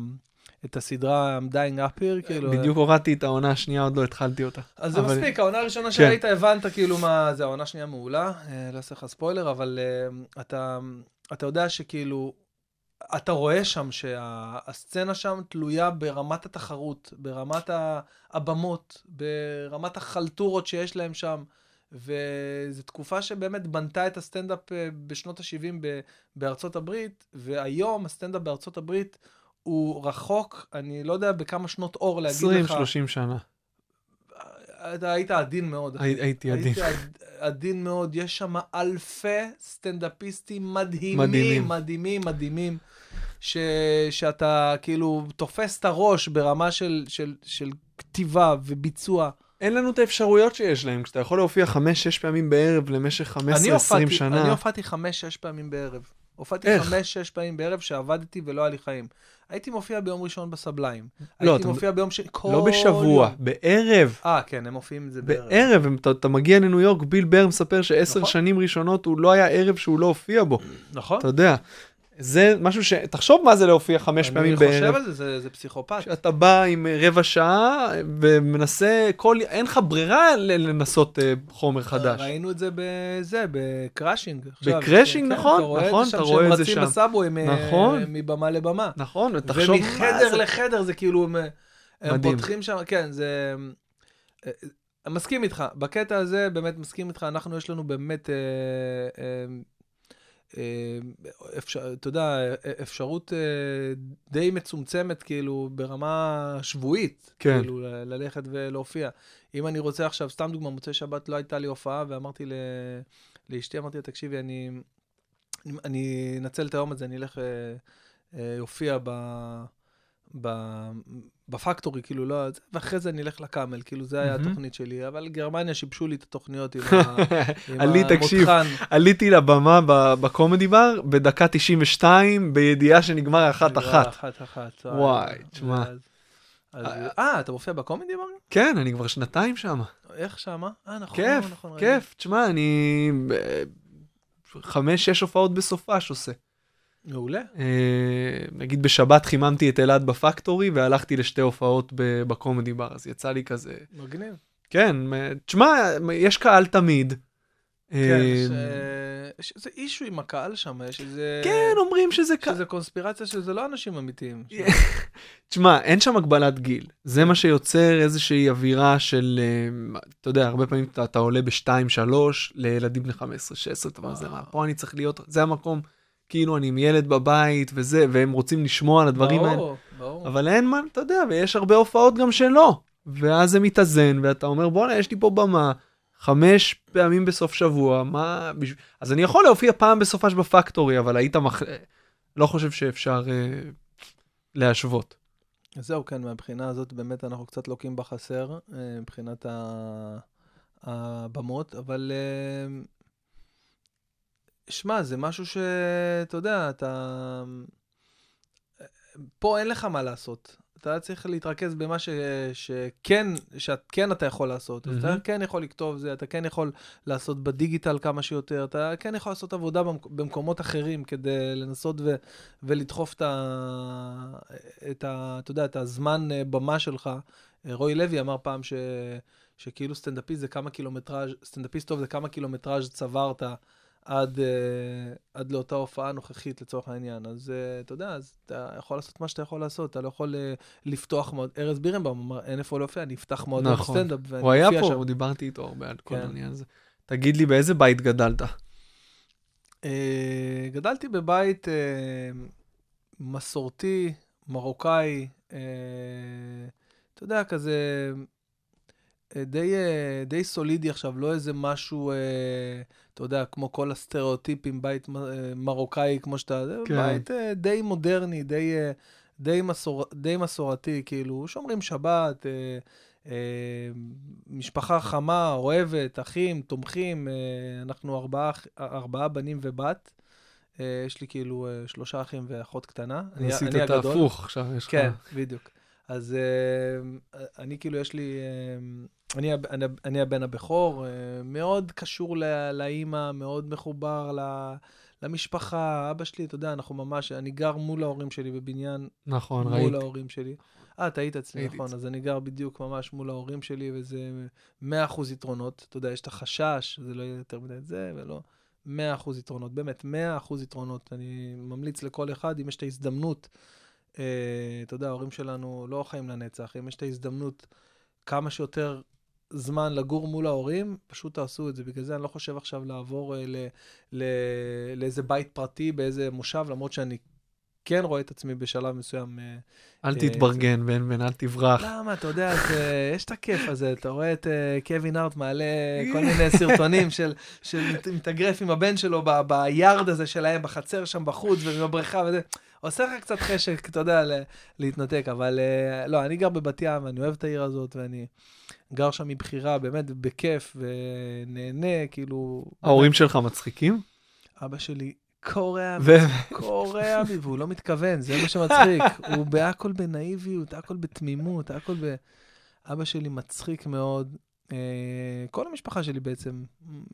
את הסדרה I'm Dying Up Here, כאילו... בדיוק הורדתי את העונה השנייה, עוד לא התחלתי אותה. אז זה אבל- מספיק, העונה הראשונה כן. שראית, הבנת כאילו מה זה, העונה השנייה מעולה, אה, לא אעשה לך ספוילר, אבל אה, אתה, אתה יודע שכאילו, אתה רואה שם שהסצנה שם תלויה ברמת התחרות, ברמת הבמות, ברמת החלטורות שיש להם שם, וזו תקופה שבאמת בנתה את הסטנדאפ אה, בשנות ה-70 בארצות הברית, והיום הסטנדאפ בארצות הברית הוא רחוק, אני לא יודע בכמה שנות אור להגיד לך. 20-30 שנה. אתה היית עדין מאוד. הי- הייתי עדין. היית עד- עדין מאוד, יש שם אלפי סטנדאפיסטים מדהימים, מדהימים. מדהימים, מדהימים, ש, שאתה כאילו תופס את הראש ברמה של, של, של כתיבה וביצוע. אין לנו את האפשרויות שיש להם, כשאתה יכול להופיע 5-6 פעמים בערב למשך 15-20 אני הופעתי- שנה. אני הופעתי חמש-שש פעמים בערב. הופעתי איך? חמש-שש פעמים בערב שעבדתי ולא היה לי חיים. הייתי מופיע ביום ראשון בסבליים. לא, הייתי מופיע ביום שני, כל לא בשבוע, יום. בערב. אה, כן, הם מופיעים את זה בערב. בערב, אתה, אתה מגיע לניו יורק, ביל בר מספר שעשר נכון. שנים ראשונות הוא לא היה ערב שהוא לא הופיע בו. נכון. אתה יודע, זה משהו ש... תחשוב מה זה להופיע חמש פעמים אני חושב בערב. על זה, זה, זה פסיכופת. שאתה בא עם אה, רבע שעה ומנסה, כל... אין לך ברירה לנסות אה, חומר חדש. ראינו את זה בזה, ב Crashing. ב Crashing, כן, נכון, אתה רואה נכון, את זה אתה שם רואה שהם את זה רצים שם. ב subway נכון. מבמה לבמה. נכון, ותחשוב מה ומחדר זה. לחדר זה כאילו, הם. פותחים שם, כן, זה... אה, אה, מסכים איתך, בקטע הזה באמת מסכים איתך, אנחנו יש לנו באמת, אה, אה, אה, אפשר, אתה יודע, אה, אפשרות אה, די מצומצמת, כאילו, ברמה שבועית, כן. כאילו, ללכת ולהופיע. אם אני רוצה עכשיו, סתם דוגמה, מוצאי שבת לא הייתה לי הופעה, ואמרתי ל... לאשתי, אמרתי לה, תקשיבי, אני, אני- אנצל את היום הזה, אני אלך אה, אה, אופיע ב... ב... בפקטורי, כאילו, לא... ואחרי זה אני אלך לקאמל, כאילו, זה היה. התוכנית שלי. אבל גרמניה שיבשו לי את התוכניות עם, ה... עם עלי, תקשיב, המותחן. עליתי לבמה בקומדי בר בדקה 92 בידיעה שנגמר אחת אחת. וואי, תשמע. אז- אה, אתה מופיע בקומדי בר? כן, אני כבר שנתיים שם. איך שמה? אה, נכון, כיף, נכון. כיף. תשמע, אני אה, חמש, שש הופעות בסופש עושה. מעולה. אה, נגיד בשבת חיממתי את אלעד בפקטורי והלכתי לשתי הופעות בקומדי בר, אז יצא לי כזה... מגניב. כן, אה, תשמע, יש קהל תמיד. כן, אה, יש איזה אישו עם הקהל שם, יש איזה... כן, אומרים שזה קהל. שזה קונספירציה שזה לא אנשים אמיתיים. תשמע, אין שם הגבלת גיל. זה מה שיוצר איזושהי אווירה של, אה, אתה יודע, הרבה פעמים אתה, אתה עולה ב-2-3 לילדים בני 15-16, אתה אומר, זה מה, פה אני צריך להיות, זה המקום, כאילו אני עם ילד בבית וזה, והם רוצים לשמוע על הדברים האלה. ברור, ברור. אבל אין מה, אתה יודע, ויש הרבה הופעות גם שלא. ואז זה מתאזן, ואתה אומר, בואנה, יש לי פה במה, חמש פעמים בסוף שבוע, מה... אז אני יכול להופיע פעם בסופש בפקטורי, אבל היית מח... לא חושב שאפשר אה, להשוות. אז זהו, כן, מהבחינה הזאת באמת אנחנו קצת לוקים בחסר, אה, מבחינת ה- הבמות, אבל אה, שמע, זה משהו שאתה יודע, אתה... פה אין לך מה לעשות. אתה צריך להתרכז במה ש... שכן, שכן אתה יכול לעשות. אז אתה. כן יכול לכתוב זה, אתה כן יכול לעשות בדיגיטל כמה שיותר, אתה כן יכול לעשות עבודה במק... במקומות אחרים כדי לנסות ו... ולדחוף את ה... את ה... אתה יודע, את הזמן אה, במה שלך. אה, רועי לוי אמר פעם ש... שכאילו סטנדאפיסט זה כמה קילומטראז', סטנדאפיסט טוב זה כמה קילומטראז' צברת עד, אה, עד לאותה הופעה נוכחית לצורך העניין. אז אה, אתה יודע, אז אתה יכול לעשות מה שאתה יכול לעשות, אתה לא יכול אה, לפתוח מועדון, ארז בירנבאום אמר, אין איפה להופיע, אני אפתח מועדון נכון. סטנדאפ. ואני הוא היה פה, שם." הוא דיברתי איתו הרבה על כל כן. העניין הזה. תגיד לי, באיזה בית גדלת? Uh, גדלתי בבית uh, מסורתי, מרוקאי, uh, אתה יודע, כזה אה, די, אה, די סולידי עכשיו, לא איזה משהו, אה, אתה יודע, כמו כל הסטריאוטיפים, בית אה, מרוקאי, כמו שאתה, כן. בית אה, די מודרני, די, אה, די, מסור, די מסורתי, כאילו, שומרים שבת, אה, אה, משפחה חמה, אוהבת, אחים, תומכים, אה, אנחנו ארבעה, ארבעה בנים ובת. אה, יש לי כאילו אה, שלושה אחים ואחות קטנה. עשית את. ההפוך, עכשיו יש לך... כן, בדיוק. אז אה, אני כאילו, יש לי... אה, אני, אני, אני הבן הבכור, אה, מאוד קשור לאימא, מאוד מחובר ל- למשפחה. אבא שלי, אתה יודע, אנחנו ממש, אני גר מול ההורים שלי בבניין, נכון, מול ראיתי. ההורים שלי. אה, אתה היית אצלי, נכון, אצלי. אז אני גר בדיוק ממש מול ההורים שלי, וזה 100% יתרונות. אתה יודע, יש את החשש, זה לא יהיה יותר מדי את זה, ולא... 100% יתרונות, באמת, 100% יתרונות. אני ממליץ לכל אחד, אם יש את ההזדמנות, אתה יודע, ההורים שלנו לא חיים לנצח, אם יש את ההזדמנות כמה שיותר זמן לגור מול ההורים, פשוט תעשו את זה. בגלל זה אני לא חושב עכשיו לעבור אה, ל, ל, לאיזה בית פרטי, באיזה מושב, למרות שאני כן רואה את עצמי בשלב מסוים. אה, אל אה, תתברגן, בן בן, אל תברח. למה, אתה יודע, זה, יש את הכיף הזה, אתה רואה את קווין הארט מעלה כל מיני סרטונים של, של מת- מתאגרף עם הבן שלו ביארד הזה שלהם, בחצר שם בחוץ ובבריכה וזה. עושה לך קצת חשק, אתה יודע, להתנתק, אבל uh, לא, אני גר בבת ים, ואני אוהב את העיר הזאת, ואני גר שם מבחירה, באמת, בכיף, ונהנה, כאילו... ההורים שלך מצחיקים? אבא שלי קורע ו- קורע בי, והוא לא מתכוון, זה מה שמצחיק. הוא בהכל בנאיביות, הכל בתמימות, הכל ב... אבא שלי מצחיק מאוד. אה, כל המשפחה שלי בעצם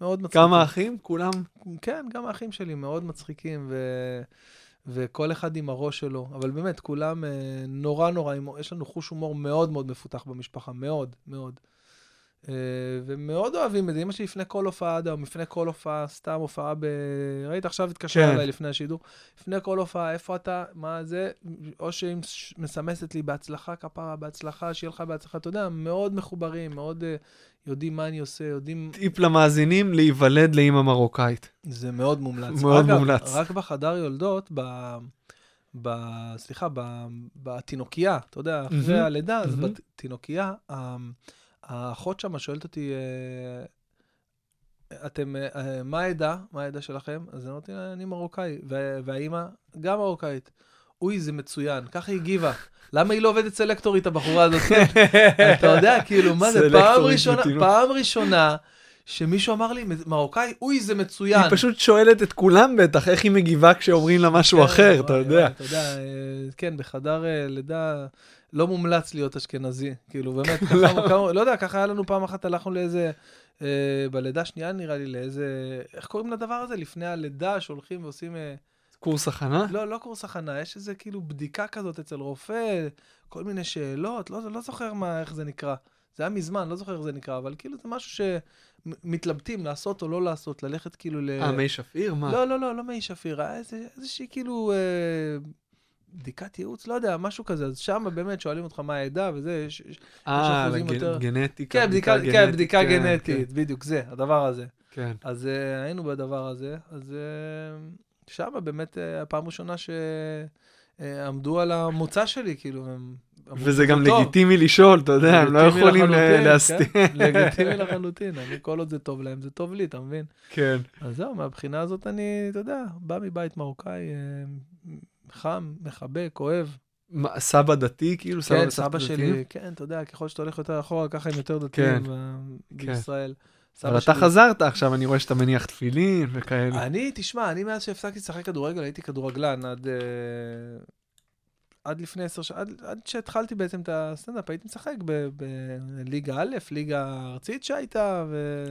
מאוד מצחיקים. כמה אחים? כולם? כן, גם האחים שלי מאוד מצחיקים, ו... וכל אחד עם הראש שלו. אבל באמת, כולם אה, נורא נורא, יש לנו חוש הומור מאוד מאוד מפותח במשפחה, מאוד, מאוד. אה, ומאוד אוהבים את זה. אמא שלי לפני כל הופעה, עד היום, לפני כל הופעה, סתם הופעה ב... ראית, עכשיו התקשרה כן. אליי לפני השידור. לפני כל הופעה, איפה אתה, מה זה, או שהיא מסמסת לי בהצלחה, כפרה, בהצלחה, שיהיה לך בהצלחה. אתה יודע, מאוד מחוברים, מאוד אה, יודעים מה אני עושה, יודעים... טיפ למאזינים, להיוולד לאימא מרוקאית. זה מאוד מומלץ. מאוד אגב, מומלץ. רק בחדר יולדות, ב... ב... סליחה, ב... בתינוקייה, אתה יודע, אחרי מהמם, הלידה, אז מהמם. בתינוקייה, ה- האחות שם שואלת אותי, אה, אתם, אה, אה, מה העדה? מה העדה שלכם? אז אמרתי לה, אני מרוקאי, וה- והאימא גם מרוקאית. אוי, זה מצוין, ככה היא הגיבה. למה היא לא עובדת סלקטורית, הבחורה הזאת? אתה יודע, כאילו, מה זה, פעם ראשונה. פעם ראשונה שמישהו אמר לי, מרוקאי, אוי, זה מצוין. היא פשוט שואלת את כולם בטח, איך היא מגיבה כשאומרים לה משהו כן, אחר, אתה יודע. אתה יודע, כן, בחדר לידה לא מומלץ להיות אשכנזי. כאילו, באמת, ככה, כמה- לא יודע, ככה היה לנו פעם אחת, הלכנו לאיזה, אה, בלידה השנייה נראה לי, לאיזה, איך קוראים לדבר הזה? לפני הלידה, שהולכים ועושים, אה, קורס הכנה? לא, לא קורס הכנה, יש איזה כאילו בדיקה כזאת אצל רופא, כל מיני שאלות, לא, לא זוכר מה, איך זה נקרא. זה היה מזמן, לא זוכר איך זה נקרא, אבל כאילו זה משהו שמתלבטים לעשות או לא לעשות, ללכת כאילו ל... אה, מי שפיר? מה? לא, לא, לא, לא מי שפיר, היה איזה, איזושהי כאילו אה, בדיקת ייעוץ, לא יודע, משהו כזה. אז שם באמת שואלים אותך מה העדה וזה, יש... יש אה, אחוזים יותר- גנטיקה. כן, בדיקה, כן, גנטית, בדיקה כן, גנטית, בדיוק, זה, הדבר הזה. כן. אז אה, היינו בדבר הזה, אז אה, שם באמת אה, הפעם ראשונה שעמדו על המוצא שלי, כאילו, הם... וזה גם טוב. לגיטימי לשאול, אתה יודע, הם לא יכולים לחלוטין, להסתיר. כן, לגיטימי לחלוטין, אני כל עוד זה טוב להם, זה טוב לי, אתה מבין? כן. אז זהו, מהבחינה הזאת אני, אתה יודע, בא מבית מרוקאי, אה, חם, מחבק, אוהב. מה, סבא דתי, כאילו? סבא כן, סבא דתיים? שלי, כן, אתה יודע, ככל שאתה הולך יותר אחורה, ככה הם יותר דתיים ב- בישראל. סבא אבל אתה שלי- חזרת עכשיו, אני רואה שאתה מניח תפילין וכאלה. אני, תשמע, אני מאז שהפסקתי לשחק כדורגל, הייתי כדורגלן עד... אה, עד לפני עשר שנים, עד, עד שהתחלתי בעצם את הסטנדאפ, הייתי משחק ב- בליגה א', ליגה ארצית שהייתה, ו...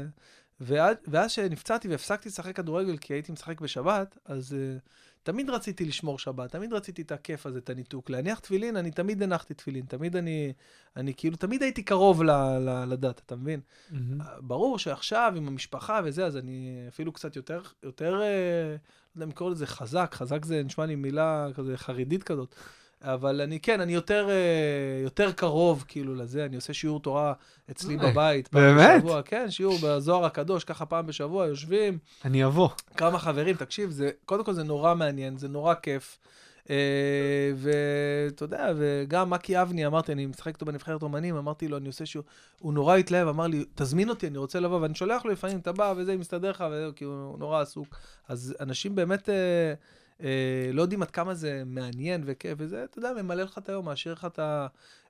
ועד, ואז שנפצעתי והפסקתי לשחק כדורגל כי הייתי משחק בשבת, אז uh, תמיד רציתי לשמור שבת, תמיד רציתי את הכיף הזה, את הניתוק. להניח תפילין, אני תמיד הנחתי תפילין, תמיד אני, אני כאילו, תמיד הייתי קרוב ל, ל, לדת, אתה מבין? מהמם. ברור שעכשיו עם המשפחה וזה, אז אני אפילו קצת יותר, יותר, אה, לא יודע אם לקרוא לזה חזק, חזק זה נשמע לי מילה כזה חרדית כזאת. אבל אני, כן, אני יותר, אה, יותר קרוב כאילו לזה, אני עושה שיעור תורה אצלי אוי, בבית. פעם באמת? בשבוע, כן, שיעור בזוהר הקדוש, ככה פעם בשבוע, יושבים, אני אבוא. כמה חברים, תקשיב, זה, קודם כל זה נורא מעניין, זה נורא כיף. אה, ואתה יודע, וגם מקי אבני, אמרתי, אני משחק איתו בנבחרת אומנים, אמרתי לו, אני עושה שהוא, הוא נורא התלהב, אמר לי, תזמין אותי, אני רוצה לבוא, ואני שולח לו לפעמים, אתה בא וזה, מסתדר לך, כי הוא נורא עסוק. אז אנשים באמת... אה, אה, לא יודעים עד כמה זה מעניין וכיף, וזה, אתה יודע, ממלא לך את היום, מעשיר לך את, ה,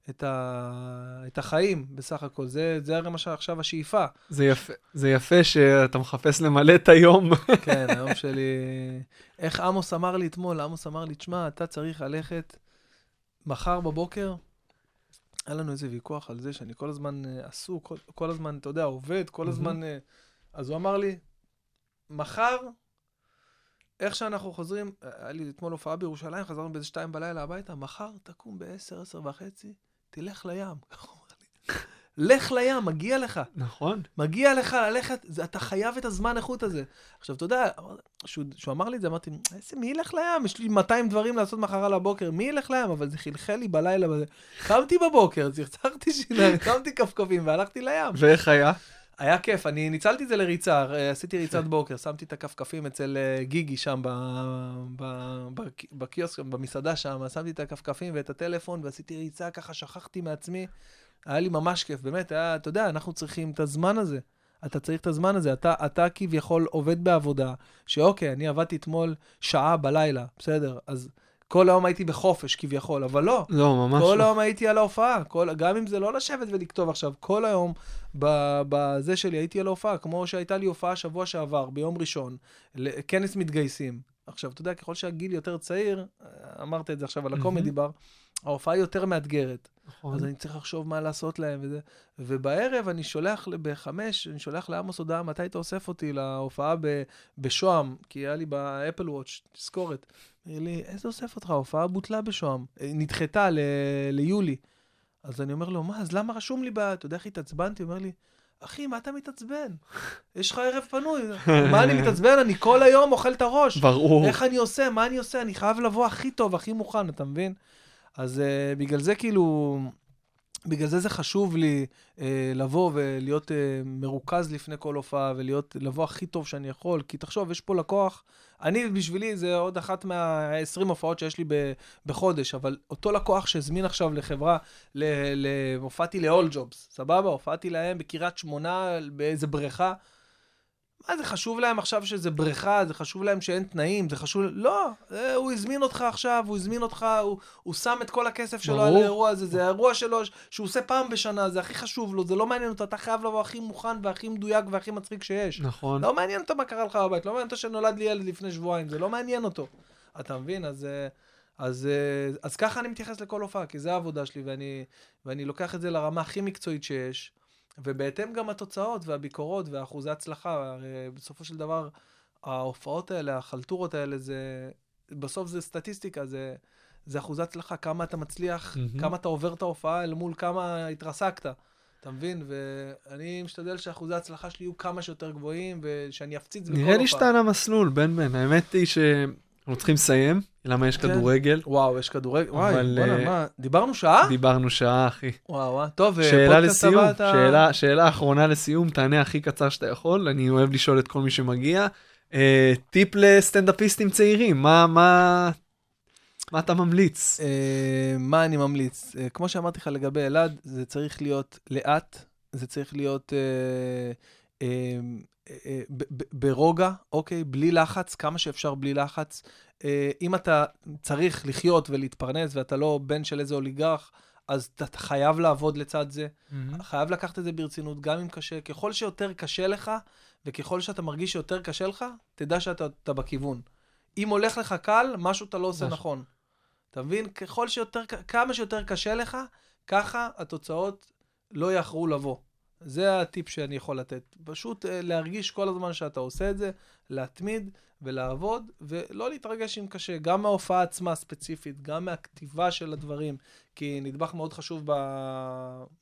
את, ה, את החיים בסך הכל. זה, זה הרי מה שעכשיו השאיפה. זה יפה, זה יפה שאתה מחפש למלא את היום. כן, היום שלי... איך עמוס אמר לי אתמול, עמוס אמר לי, תשמע, אתה צריך ללכת מחר בבוקר. היה לנו איזה ויכוח על זה שאני כל הזמן אה, עסוק, כל, כל הזמן, אתה יודע, עובד, כל הזמן... אה, אז הוא אמר לי, מחר איך שאנחנו חוזרים, היה לי אתמול הופעה בירושלים, חזרנו באיזה שתיים בלילה הביתה, מחר תקום בעשר, עשר וחצי, תלך לים. לך לים, מגיע לך. נכון. מגיע לך ללכת, זה, אתה חייב את הזמן איכות הזה. עכשיו, אתה יודע, כשהוא אמר לי את זה, אמרתי, איזה, מי ילך לים? יש לי 200 דברים לעשות מחר על הבוקר, מי ילך לים? אבל זה חלחל לי בלילה. קמתי בבוקר, צחצחתי שיניים, קמתי כפכפים והלכתי לים. ואיך היה? היה כיף, אני ניצלתי את זה לריצה, אה, עשיתי ריצת בוקר, שמתי את הכפכפים אצל אה, גיגי שם בקיוסק, במסעדה שם, שמתי את הכפכפים ואת הטלפון ועשיתי ריצה, ככה שכחתי מעצמי. היה לי ממש כיף, באמת, היה, אתה יודע, אנחנו צריכים את הזמן הזה. אתה צריך את הזמן הזה, אתה, אתה כביכול עובד בעבודה, שאוקיי, אני עבדתי אתמול שעה בלילה, בסדר, אז כל היום הייתי בחופש כביכול, אבל לא. לא, ממש כל לא. היום הייתי על ההופעה, כל, גם אם זה לא לשבת ולכתוב עכשיו, כל היום בזה שלי הייתי על ההופעה, כמו שהייתה לי הופעה שבוע שעבר, ביום ראשון, כנס מתגייסים. עכשיו, אתה יודע, ככל שהגיל יותר צעיר, אמרת את זה עכשיו על הקומדי בר, ההופעה יותר מאתגרת. נכון. אז אני צריך לחשוב מה לעשות להם וזה. ובערב אני שולח, בחמש, אני שולח לעמוס הודעה, מתי אתה אוסף אותי להופעה בשוהם, כי היה לי באפל וואץ', תזכורת. לי, איזה אוסף אותך? ההופעה בוטלה בשוהם. אה, נדחתה ל- ליולי. אז אני אומר לו, מה, אז למה רשום לי ב... אתה יודע איך התעצבנתי? הוא אומר לי, אחי, מה אתה מתעצבן? יש לך ערב פנוי. מה אני מתעצבן? אני כל היום אוכל את הראש. ברור. איך אני עושה? מה אני עושה? אני חייב לבוא הכי טוב, הכי מוכן, אתה מבין? אז uh, בגלל זה כאילו, בגלל זה זה חשוב לי uh, לבוא ולהיות uh, מרוכז לפני כל הופעה, ולהיות, לבוא הכי טוב שאני יכול, כי תחשוב, יש פה לקוח, אני, בשבילי, זה עוד אחת מה-20 הופעות שיש לי ב- בחודש, אבל אותו לקוח שהזמין עכשיו לחברה, ל- ל- הופעתי ל-all jobs, סבבה? הופעתי להם בקריית שמונה, באיזה בריכה. מה, זה חשוב להם עכשיו שזה בריכה, זה חשוב להם שאין תנאים, זה חשוב... לא, אה, הוא הזמין אותך עכשיו, הוא הזמין אותך, הוא, הוא שם את כל הכסף שלו ברור. על האירוע הזה, זה האירוע שלו שהוא עושה פעם בשנה, זה הכי חשוב לו, זה לא מעניין אותו, אתה חייב לבוא הכי מוכן והכי מדויק והכי מצחיק שיש. נכון. לא מעניין אותו מה קרה לך בבית, לא מעניין אותו שנולד לי ילד לפני שבועיים, זה לא מעניין אותו. אתה מבין? אז, אה, אז, אה, אז ככה אני מתייחס לכל הופעה, כי זה העבודה שלי, ואני, ואני לוקח את זה לרמה הכי מקצועית שיש. ובהתאם גם התוצאות והביקורות והאחוזי הצלחה, הרי בסופו של דבר, ההופעות האלה, החלטורות האלה, זה, בסוף זה סטטיסטיקה, זה, זה אחוזי הצלחה, כמה אתה מצליח, מהמם. כמה אתה עובר את ההופעה אל מול כמה התרסקת. אתה מבין? ואני משתדל שאחוזי ההצלחה שלי יהיו כמה שיותר גבוהים, ושאני אפציץ בכל הופעה. נראה לי שאתה על המסלול, בן בן. האמת היא שאנחנו צריכים לסיים, למה יש כן. כדורגל. וואו, יש כדורגל, וואי, אבל, בוא'נה, אה, מה, דיברנו שעה? דיברנו שעה, אחי. וואו, וואו, טוב, שאלה פודקאסט לסיום, הבא אתה- שאלה, שאלה אחרונה לסיום, תענה הכי קצר שאתה יכול, אני אוהב לשאול את כל מי שמגיע. אה, טיפ לסטנדאפיסטים צעירים, מה, מה, מה אתה ממליץ? אה, מה אני ממליץ? אה, כמו שאמרתי לך לגבי אלעד, זה צריך להיות לאט, זה צריך להיות אה, אה, אה, ברוגע, אוקיי? בלי לחץ, כמה שאפשר בלי לחץ. אה, אם אתה צריך לחיות ולהתפרנס ואתה לא בן של איזה אוליגרך, אז אתה חייב לעבוד לצד זה. חייב לקחת את זה ברצינות, גם אם קשה. ככל שיותר קשה לך, וככל שאתה מרגיש שיותר קשה לך, תדע שאתה אתה בכיוון. אם הולך לך קל, משהו אתה לא עושה משהו. נכון. אתה מבין? ככל שיותר, כמה שיותר קשה לך, ככה התוצאות לא יאחרו לבוא. זה הטיפ שאני יכול לתת. פשוט אה, להרגיש כל הזמן שאתה עושה את זה, להתמיד ולעבוד, ולא להתרגש אם קשה. גם מההופעה עצמה ספציפית, גם מהכתיבה של הדברים, כי נדבך מאוד חשוב ב...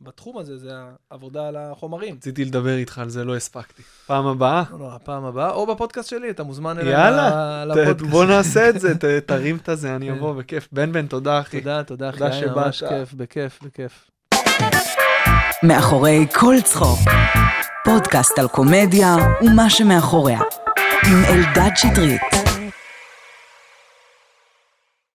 בתחום הזה, זה העבודה על החומרים. רציתי לדבר איתך על זה, לא הספקתי. פעם הבאה, לא, לא, הפעם הבאה, או בפודקאסט שלי, אתה מוזמן אליי יאללה, לפודקאסט. בוא נעשה את זה, ת- תרים את הזה, אני כן. אבוא, בכיף. בן בן, תודה אחי. תודה, תודה, אחי, היה ממש. כיף, בכיף, בכיף. מאחורי כל צחוק. פודקאסט על קומדיה ומה שמאחוריה. עם אלדד שטרית.